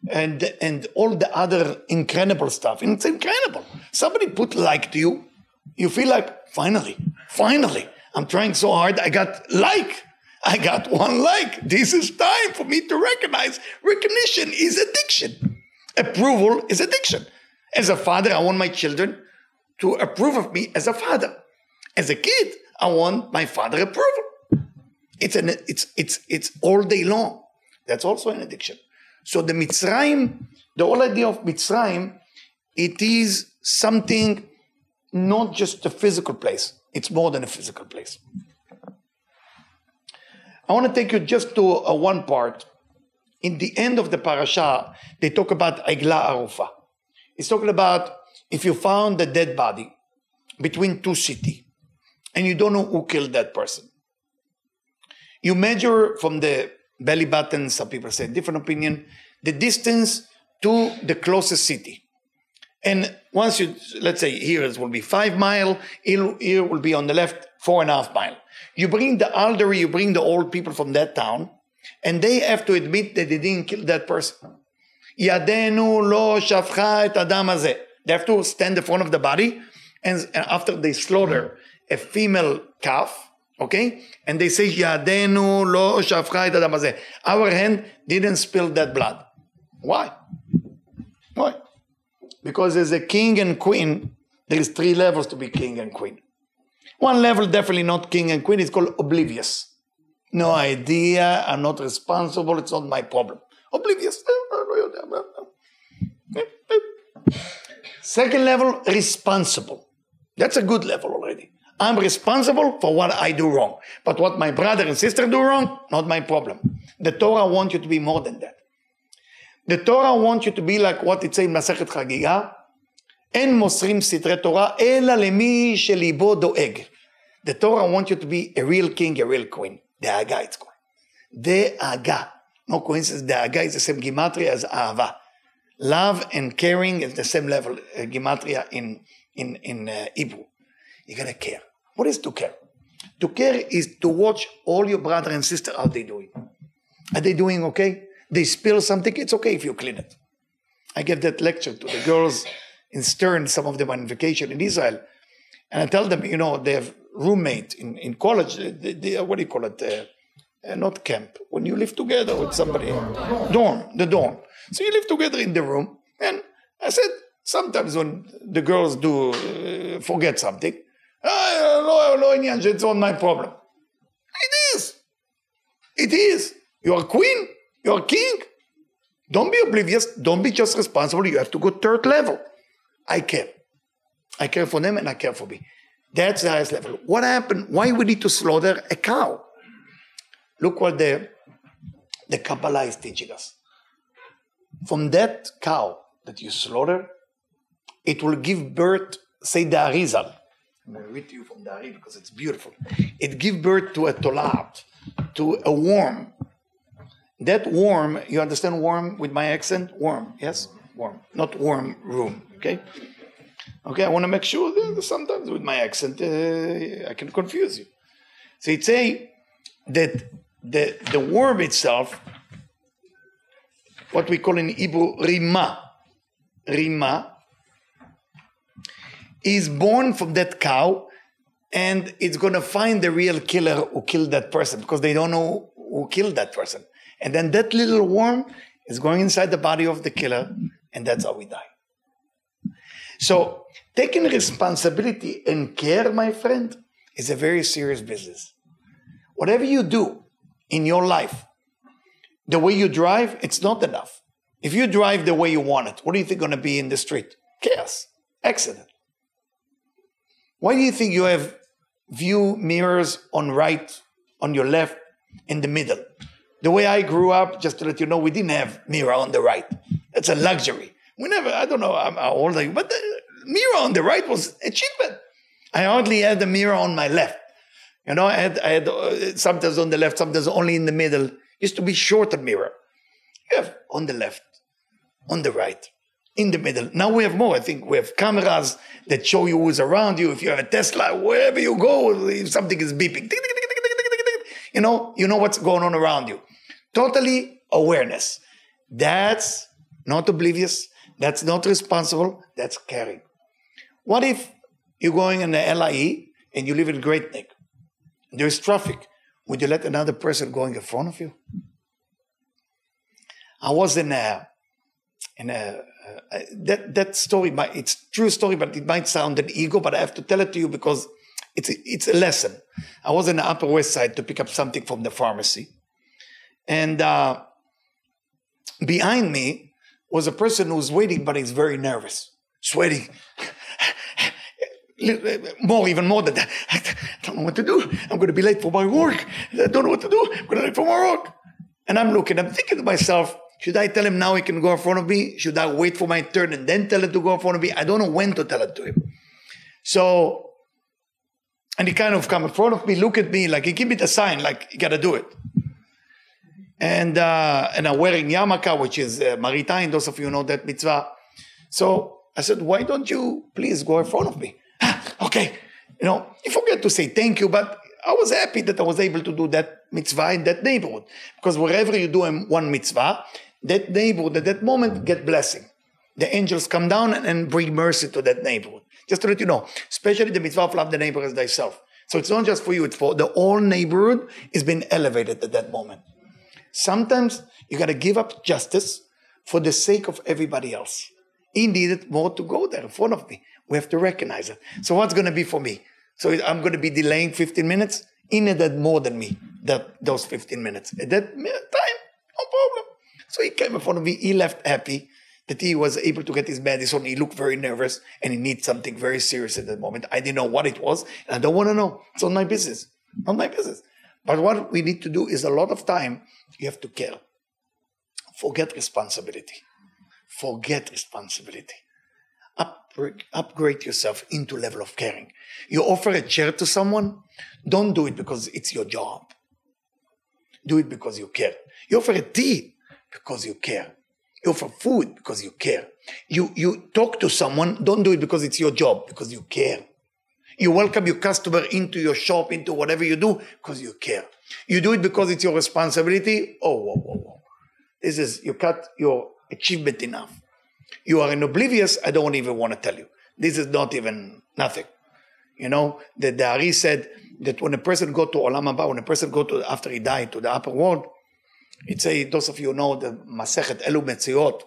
and and all the other incredible stuff. And it's incredible. Somebody put like to you, you feel like finally, finally, I'm trying so hard. I got like. I got one like. This is time for me to recognize recognition is addiction. Approval is addiction. As a father, I want my children to approve of me as a father. As a kid, I want my father approval. It's an it's it's it's all day long. That's also an addiction. So the Mitzrayim, the whole idea of Mitzrayim, it is something not just a physical place. It's more than a physical place. I want to take you just to a one part. In the end of the parasha, they talk about Igla Arufa. It's talking about if you found a dead body between two cities and you don't know who killed that person. You measure from the belly button, some people say, different opinion, the distance to the closest city. And once you, let's say here it will be five mile, here will be on the left four and a half mile. You bring the elderly, you bring the old people from that town, and they have to admit that they didn't kill that person. Yadenu lo. They have to stand in front of the body, and after they slaughter a female calf, Okay? And they say, Yadenu lo Our hand didn't spill that blood. Why? Why? Because as a king and queen, there is three levels to be king and queen. One level, definitely not king and queen, is called oblivious. No idea, I'm not responsible, it's not my problem. Oblivious. Second level, responsible. That's a good level already. I'm responsible for what I do wrong. But what my brother and sister do wrong, not my problem. The Torah wants you to be more than that. The Torah wants you to be like what it says in Masechet Chagiga, אין מוסרים סתרי תורה, אלא למי שליבו דואג. The Torah wants you to be a real king, a real queen. דאגה it's called. דאגה. No coincidence, דאגה is the same gematria as אהבה. Love and caring is the same level, uh, gematria in, in, in uh, Hebrew. You gotta care. What is to care? To care is to watch all your brother and sister, how they doing. Are they doing okay? They spill something, it's okay if you clean it. I gave that lecture to the girls in Stern, some of them on vacation in Israel. And I tell them, you know, they have roommate in, in college, they, they, what do you call it? Uh, uh, not camp, when you live together with somebody. Dorm, the dorm. So you live together in the room. And I said, sometimes when the girls do uh, forget something, ah, it's not my problem. It is. It is. You are queen. You are king. Don't be oblivious. Don't be just responsible. You have to go third level. I care. I care for them and I care for me. That's the highest level. What happened? Why we need to slaughter a cow? Look what the, the Kabbalah is teaching us. From that cow that you slaughter, it will give birth, say the Arizal. I'm going to read to you from the because it's beautiful. It give birth to a tolat, to a worm. That worm, you understand worm with my accent? Worm, yes? Worm, not worm room, okay? Okay, I want to make sure that sometimes with my accent uh, I can confuse you. So it say that the, the worm itself what we call in Hebrew rima. Rima is born from that cow and it's going to find the real killer who killed that person because they don't know who killed that person. And then that little worm is going inside the body of the killer and that's how we die. So taking responsibility and care, my friend, is a very serious business. Whatever you do in your life, the way you drive, it's not enough. If you drive the way you want it, what do you think going to be in the street? Chaos, accident. Why do you think you have view mirrors on right, on your left, in the middle? The way I grew up, just to let you know, we didn't have mirror on the right. That's a luxury. We never, I don't know how old I but the mirror on the right was a achievement. I hardly had the mirror on my left. You know, I had, I had uh, sometimes on the left, sometimes only in the middle used to be shorter mirror. You have on the left, on the right, in the middle. Now we have more. I think we have cameras that show you who's around you. If you have a Tesla, wherever you go, if something is beeping, you know, you know what's going on around you. Totally awareness. That's not oblivious. That's not responsible. That's caring. What if you're going in the LIE and you live in Great Neck? There's traffic. Would you let another person going in front of you? I was in a, in a, uh, that that story. Might, it's true story, but it might sound an ego. But I have to tell it to you because it's a, it's a lesson. I was in the Upper West Side to pick up something from the pharmacy, and uh, behind me was a person who was waiting, but he's very nervous, sweating more, even more than that. I don't know what to do. I'm going to be late for my work. I don't know what to do. I'm going to be late for my work. And I'm looking, I'm thinking to myself, should I tell him now he can go in front of me? Should I wait for my turn and then tell him to go in front of me? I don't know when to tell it to him. So And he kind of come in front of me, look at me, like he give me the sign, like you gotta do it. And uh, and I'm wearing yarmulke, which is uh, maritime. Those of you know that mitzvah. So I said, why don't you please go in front of me? okay, you know, you forget to say thank you, but I was happy that I was able to do that mitzvah in that neighborhood. Because wherever you do one mitzvah, that neighborhood at that moment get blessing. The angels come down and bring mercy to that neighborhood. Just to let you know, especially the mitzvah of love the neighbor as thyself. So it's not just for you, it's for the whole neighborhood is being elevated at that moment. Sometimes you got to give up justice for the sake of everybody else. He needed more to go there in front of me. We have to recognize it. So what's going to be for me? So I'm going to be delaying 15 minutes. He needed more than me, that those 15 minutes. At that time, no problem. So he came in front of me. He left happy that he was able to get his medicine. He looked very nervous and he needs something very serious at that moment. I didn't know what it was and I don't want to know. It's not my business. Not my business. But what we need to do is a lot of time you have to care. Forget responsibility. Forget responsibility. Upgrade yourself into level of caring. You offer a chair to someone, don't do it because it's your job. Do it because you care. You offer a tea because you care. You offer food because you care. You, you talk to someone, don't do it because it's your job, because you care. You welcome your customer into your shop, into whatever you do, because you care. You do it because it's your responsibility. Oh, whoa, whoa, whoa. This is, you cut your achievement enough. You are in oblivious, I don't even want to tell you. This is not even nothing. You know, the, the Ari said that when a person go to Olam Haba, when a person go to, after he died, to the upper world, it say, those of you know the Masechet Elu Metziot,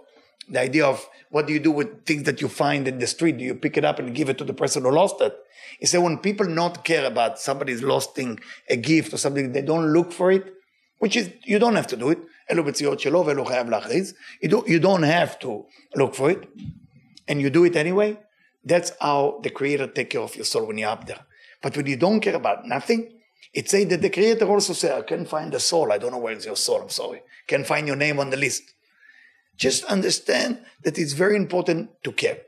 the idea of what do you do with things that you find in the street? Do you pick it up and give it to the person who lost it? He said, when people not care about somebody's losting a gift or something, they don't look for it, which is, you don't have to do it. You, do, you don't have to look for it. And you do it anyway. That's how the Creator take care of your soul when you're up there. But when you don't care about nothing, it says that the Creator also said, I can't find the soul. I don't know where is your soul. I'm sorry. Can't find your name on the list. Just understand that it's very important to care.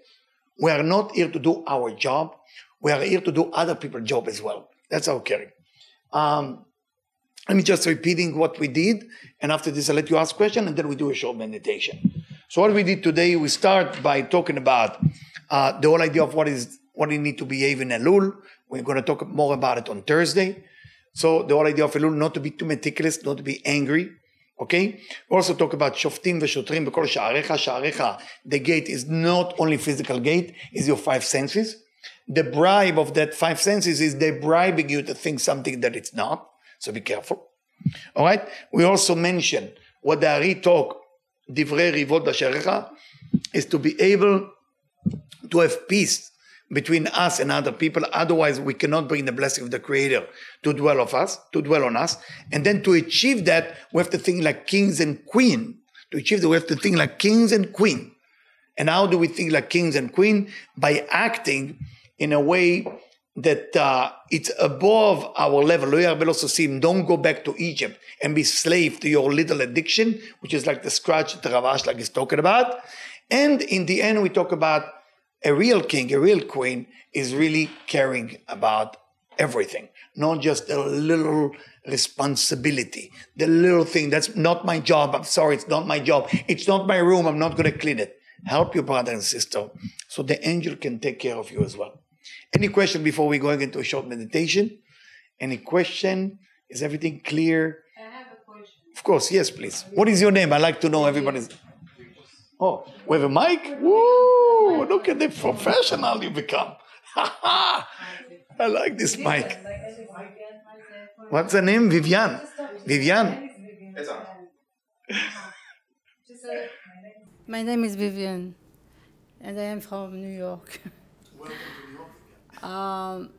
We are not here to do our job. We are here to do other people's job as well. That's our caring. Um, let me just repeating what we did, and after this, I'll let you ask question, and then we do a short meditation. So what we did today, we start by talking about uh, the whole idea of what is what you need to behave in Elul. We're going to talk more about it on Thursday. So the whole idea of Elul, not to be too meticulous, not to be angry. Okay? We also talk about shoftim v'shotrim b'kol sha'arecha. Sha'arecha, the gate is not only physical gate, is your five senses. The bribe of that five senses is they bribing you to think something that it's not. So be careful. All right? We also mention what the Ari talk, divrei rivot b'sharecha, is to be able to have peace between us and other people. Otherwise, we cannot bring the blessing of the Creator to dwell of us, to dwell on us. And then to achieve that, we have to think like kings and queen. To achieve that, we have to think like kings and queen. And how do we think like kings and queen? By acting in a way that uh, it's above our level. Don't go back to Egypt and be slave to your little addiction, which is like the scratch the Rav Ashlag he's talking about. And in the end, we talk about a real king, a real queen is really caring about everything, not just a little responsibility, the little thing that's not my job. I'm sorry, it's not my job. It's not my room. I'm not going to clean it. Help your brother and sister so the angel can take care of you as well. Any question before we go into a short meditation? Any question? Is everything clear? I have a question. Of course, yes, please. What is your name? I like to know everybody's. Oh, have a mic? Woo! Look at the professional you become. (laughs) I like this mic. What's the name? Vivian. Vivian. My name is Vivian, and I am from New York. um,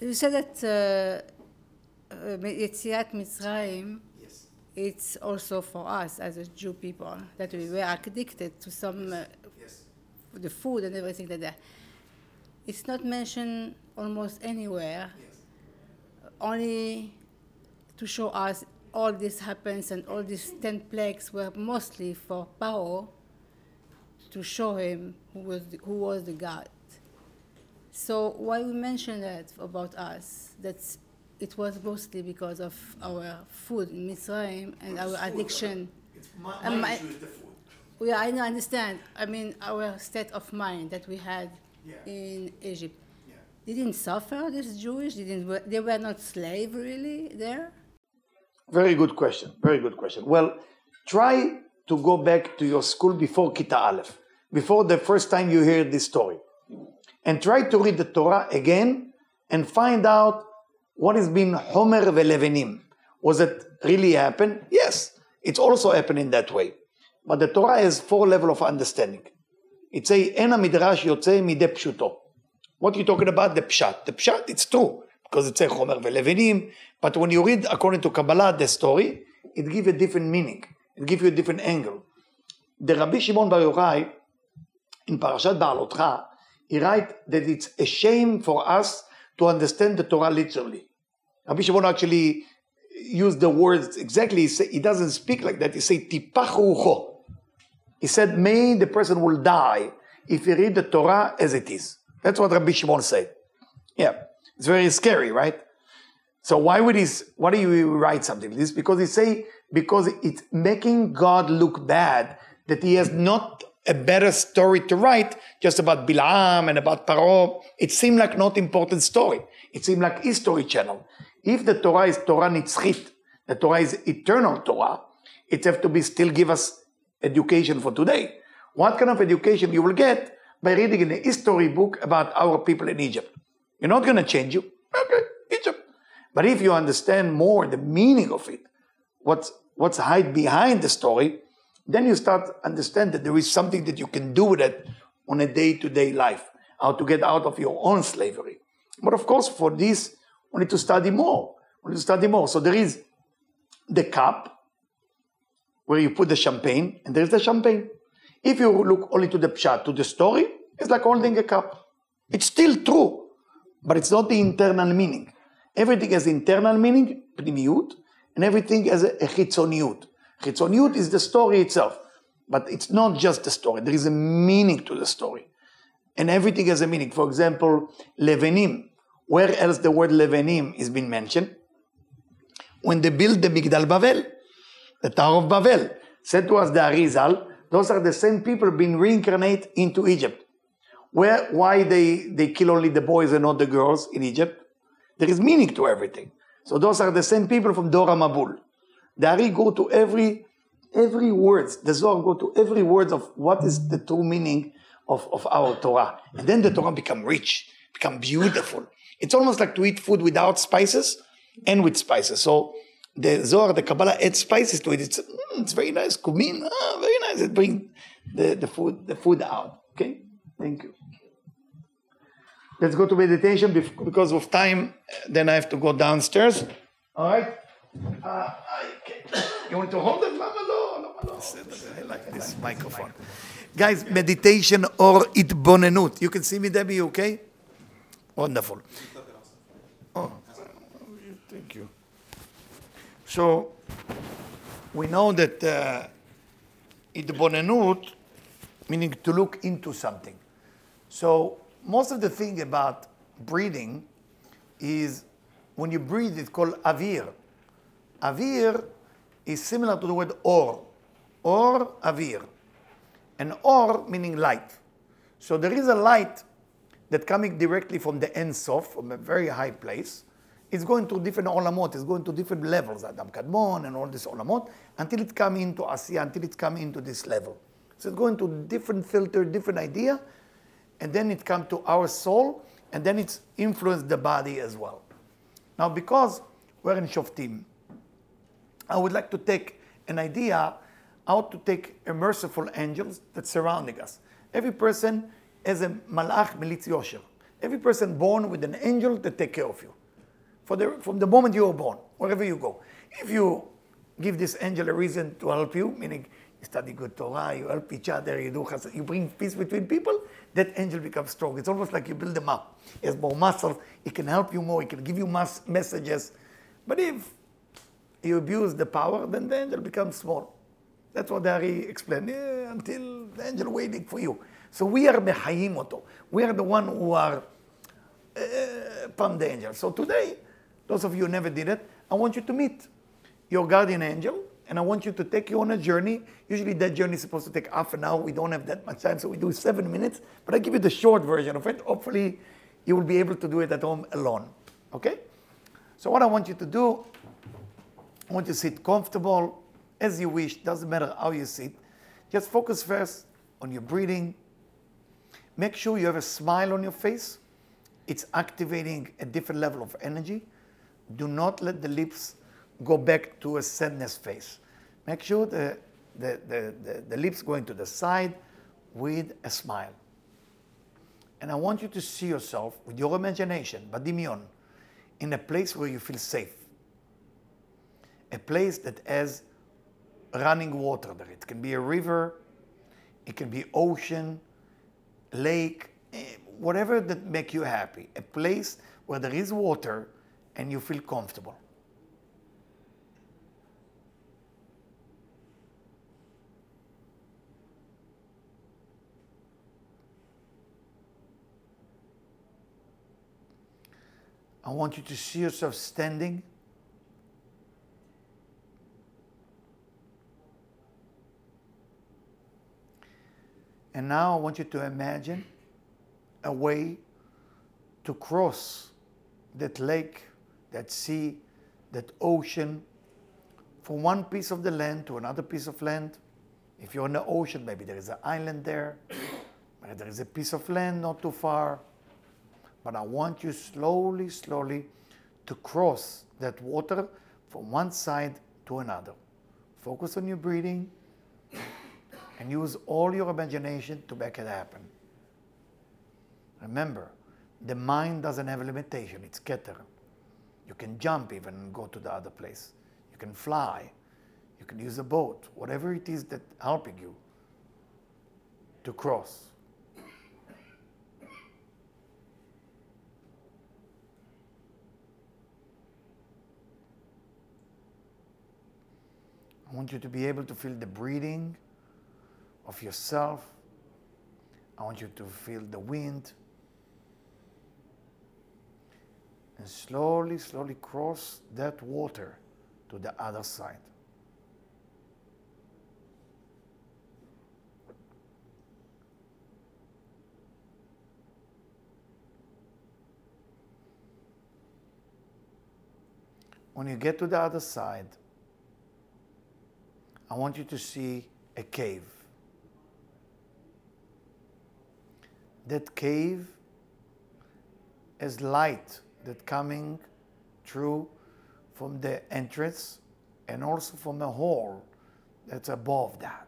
you said that uh, uh, Yetziat Mitzrayim it's also for us as a Jew people that we were addicted to some uh, yes. the food and everything like that. It's not mentioned almost anywhere. Yes. Only to show us all this happens and all these ten plagues were mostly for Paro to show him who was the, who was the God. So why we mention that about us? That it was mostly because of our food in Mitzrayim and our addiction. Uh, it's my, my my- issue is the food. Yeah, I understand. I mean, our state of mind that we had Yeah. in Egypt. Yeah. They didn't suffer, this Jewish, they, didn't, they were not slave really there? Very good question. Very good question. Well, try to go back to your school before Kita Aleph, before the first time you hear this story, and try to read the Torah again and find out what has been Homer velevenim. Was it really happen? Yes, it's also happened in that way. But the Torah has four level of understanding. It say, "En midrash mide pshuto." What you talking about? The pshat. The pshat, it's true, because it's a Homer velevenim. But when you read according to Kabbalah the story, it gives a different meaning. It gives you a different angle. The Rabbi Shimon Bar Yochai, in Parashat Baalotcha, he writes that it's a shame for us to understand the Torah literally. Rabbi Shimon actually used the words exactly. He, say, he doesn't speak like that. He say tipachu ucho. He said, may the person will die if he read the Torah as it is. That's what Rabbi Shimon said. Yeah, it's very scary, right? So why would he? Why do you write something like this? Because he say because it's making God look bad that he has not a better story to write just about Bilam and about Paro. It seemed like not important story. It seemed like history channel. If the Torah is Torah Nitzchit, the Torah is eternal Torah, it have to be still give us education for today. What kind of education you will get by reading in a history book about our people in Egypt? You're not going to change you. Okay, Egypt. But if you understand more the meaning of it, what's what's hide behind the story, then you start understand that there is something that you can do with it on a day-to-day life, how to get out of your own slavery. But of course, for this, we need to study more. We need to study more. So there is the cup where you put the champagne, and there's the champagne. If you look only to the pshat, to the story, it's like holding a cup. It's still true, but it's not the internal meaning. Everything has internal meaning, pnimiut, and everything has a, a chitzoniut. Chitzoniut is the story itself, but it's not just the story. There is a meaning to the story. And everything has a meaning. For example, levenim. Where else the word levenim is being mentioned? When they built the Migdal Bavel, the Tower of Babel. Said to us the Arizal, those are the same people being reincarnated into Egypt. Where, why they, they kill only the boys and not the girls in Egypt? There is meaning to everything. So those are the same people from Dor HaMabul. The Ari go to every every words. The Zohar go to every word of what is the true meaning of, of our Torah. And then the Torah become rich, become beautiful. It's almost like to eat food without spices and with spices. So the Zohar, the Kabbalah adds spices to it. It's, mm, it's very nice. Kumin, ah, very nice. It brings the, the food the food out. Okay? Thank you. Let's go to meditation because of time. Then I have to go downstairs. All right. Uh, (coughs) you want to hold it, Mama? No, no, no. I like this microphone. Guys, meditation or itbonenut. You can see me, Debbie, okay? Wonderful. Oh, thank you. So, we know that uh, itbonenut, meaning to look into something. So most of the thing about breathing is when you breathe, it's called avir. Avir is similar to the word or, or avir. And or meaning light. So there is a light that coming directly from the Ein from a very high place. It's going to different olamot, it's going to different levels, Adam Kadmon and all this olamot, until it come into Asiya, until it come into this level. So it's going to different filter, different idea, and then it come to our soul, and then it's influenced the body as well. Now, because we're in Shoftim, I would like to take an idea how to take a merciful angels that's surrounding us. Every person has a malach militz yosher. Every person born with an angel that take care of you. For the, from the moment you are born, wherever you go. If you give this angel a reason to help you, meaning you study good Torah, you help each other, you do you bring peace between people, that angel becomes strong. It's almost like you build them up. He has more muscle, he can help you more, he can give you mass messages. But if you abuse the power, then the angel becomes small. That's what Dari explained. Yeah, until the angel waiting for you. So we are mehayim oto. We are the one who are uh, palm the angel. So today, those of you who never did it, I want you to meet your guardian angel, and I want you to take you on a journey. Usually that journey is supposed to take half an hour. We don't have that much time, so we do seven minutes. But I give you the short version of it. Hopefully, you will be able to do it at home alone. Okay? So what I want you to do, I want you to sit comfortable as you wish. Doesn't matter how you sit. Just focus first on your breathing. Make sure you have a smile on your face. It's activating a different level of energy. Do not let the lips go back to a sadness face. Make sure the, the, the, the, the lips going to the side with a smile. And I want you to see yourself with your imagination, Badimion, in a place where you feel safe. A place that has running water there. It can be a river, it can be ocean, lake, eh, whatever that make you happy. A place where there is water and you feel comfortable. I want you to see yourself standing. And now I want you to imagine a way to cross that lake, that sea, that ocean from one piece of the land to another piece of land. If you're in the ocean, maybe there is an island there, maybe there is a piece of land not too far. But I want you slowly, slowly to cross that water from one side to another. Focus on your breathing and use all your imagination to make it happen. Remember, the mind doesn't have a limitation, it's keter. You can jump even and go to the other place. You can fly. You can use a boat, whatever it is that helping you to cross. I want you to be able to feel the breathing of yourself. I want you to feel the wind. And slowly, slowly cross that water to the other side. When you get to the other side, I want you to see a cave. That cave as light that coming through from the entrance and also from a hall that's above that.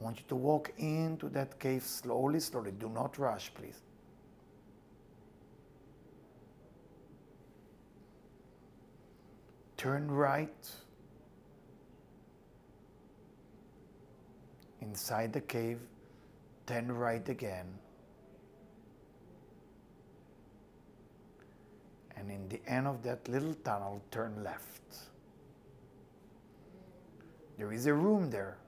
I want you to walk into that cave slowly, slowly. Do not rush, please. Turn right. Inside the cave, turn right again. And in the end of that little tunnel, turn left. There is a room there.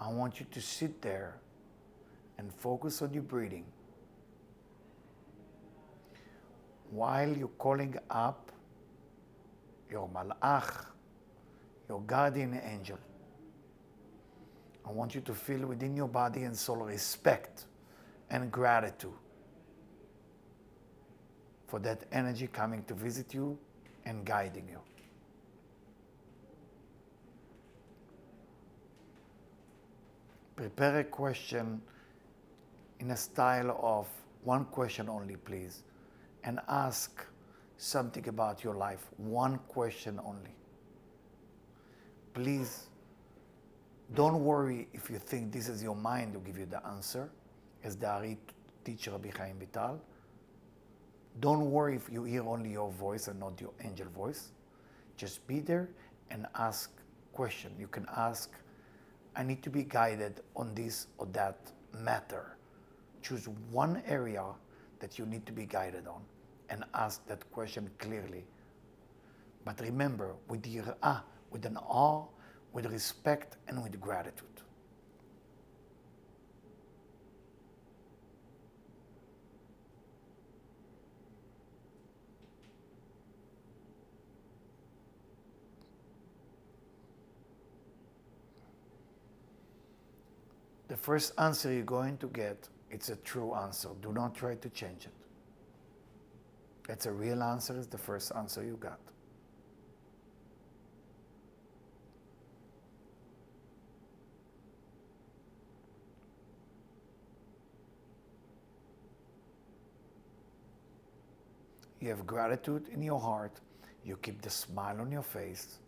I want you to sit there and focus on your breathing. While you're calling up your malach, your guardian angel, I want you to feel within your body and soul respect and gratitude for that energy coming to visit you and guiding you. Prepare a question in a style of one question only, please, and ask something about your life. One question only. Please don't worry if you think this is your mind to give you the answer, as the Ari teacher Rabbi Chaim Vital. Don't worry if you hear only your voice and not your angel voice. Just be there and ask question. You can ask, I need to be guided on this or that matter. Choose one area that you need to be guided on and ask that question clearly. But remember, with your ah, with an awe, with respect, and with gratitude. First answer you're going to get, it's a true answer. Do not try to change it. It's a real answer, it's the first answer you got. You have gratitude in your heart. You keep the smile on your face.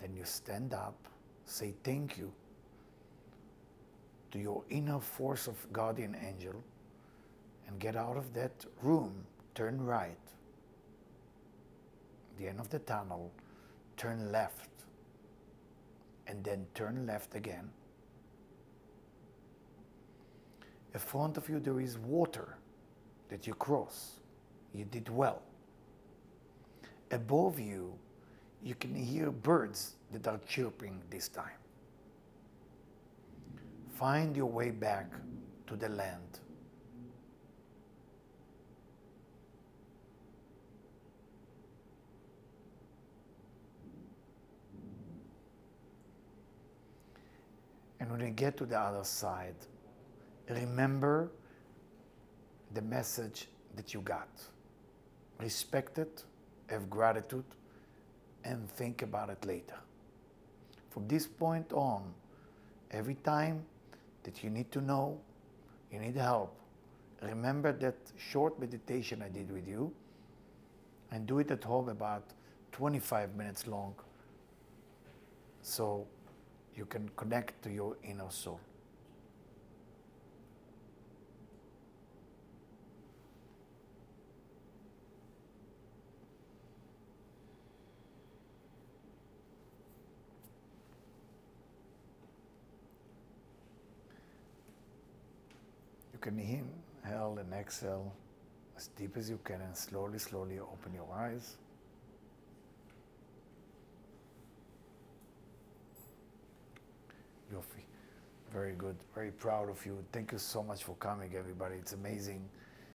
Then you stand up, say thank you to your inner force of guardian angel, and get out of that room, turn right. The end of the tunnel, turn left, and then turn left again. In front of you, there is water that you cross you did well. Above you, you can hear birds that are chirping this time. Find your way back to the land. And when you get to the other side, remember the message that you got respect it, have gratitude, and think about it later. From this point on, every time that you need to know, you need help, remember that short meditation I did with you and do it at home about 25 minutes long so you can connect to your inner soul. Can inhale and exhale as deep as you can and slowly, slowly open your eyes. Yofi. Very good. Very proud of you. Thank you so much for coming, everybody. It's amazing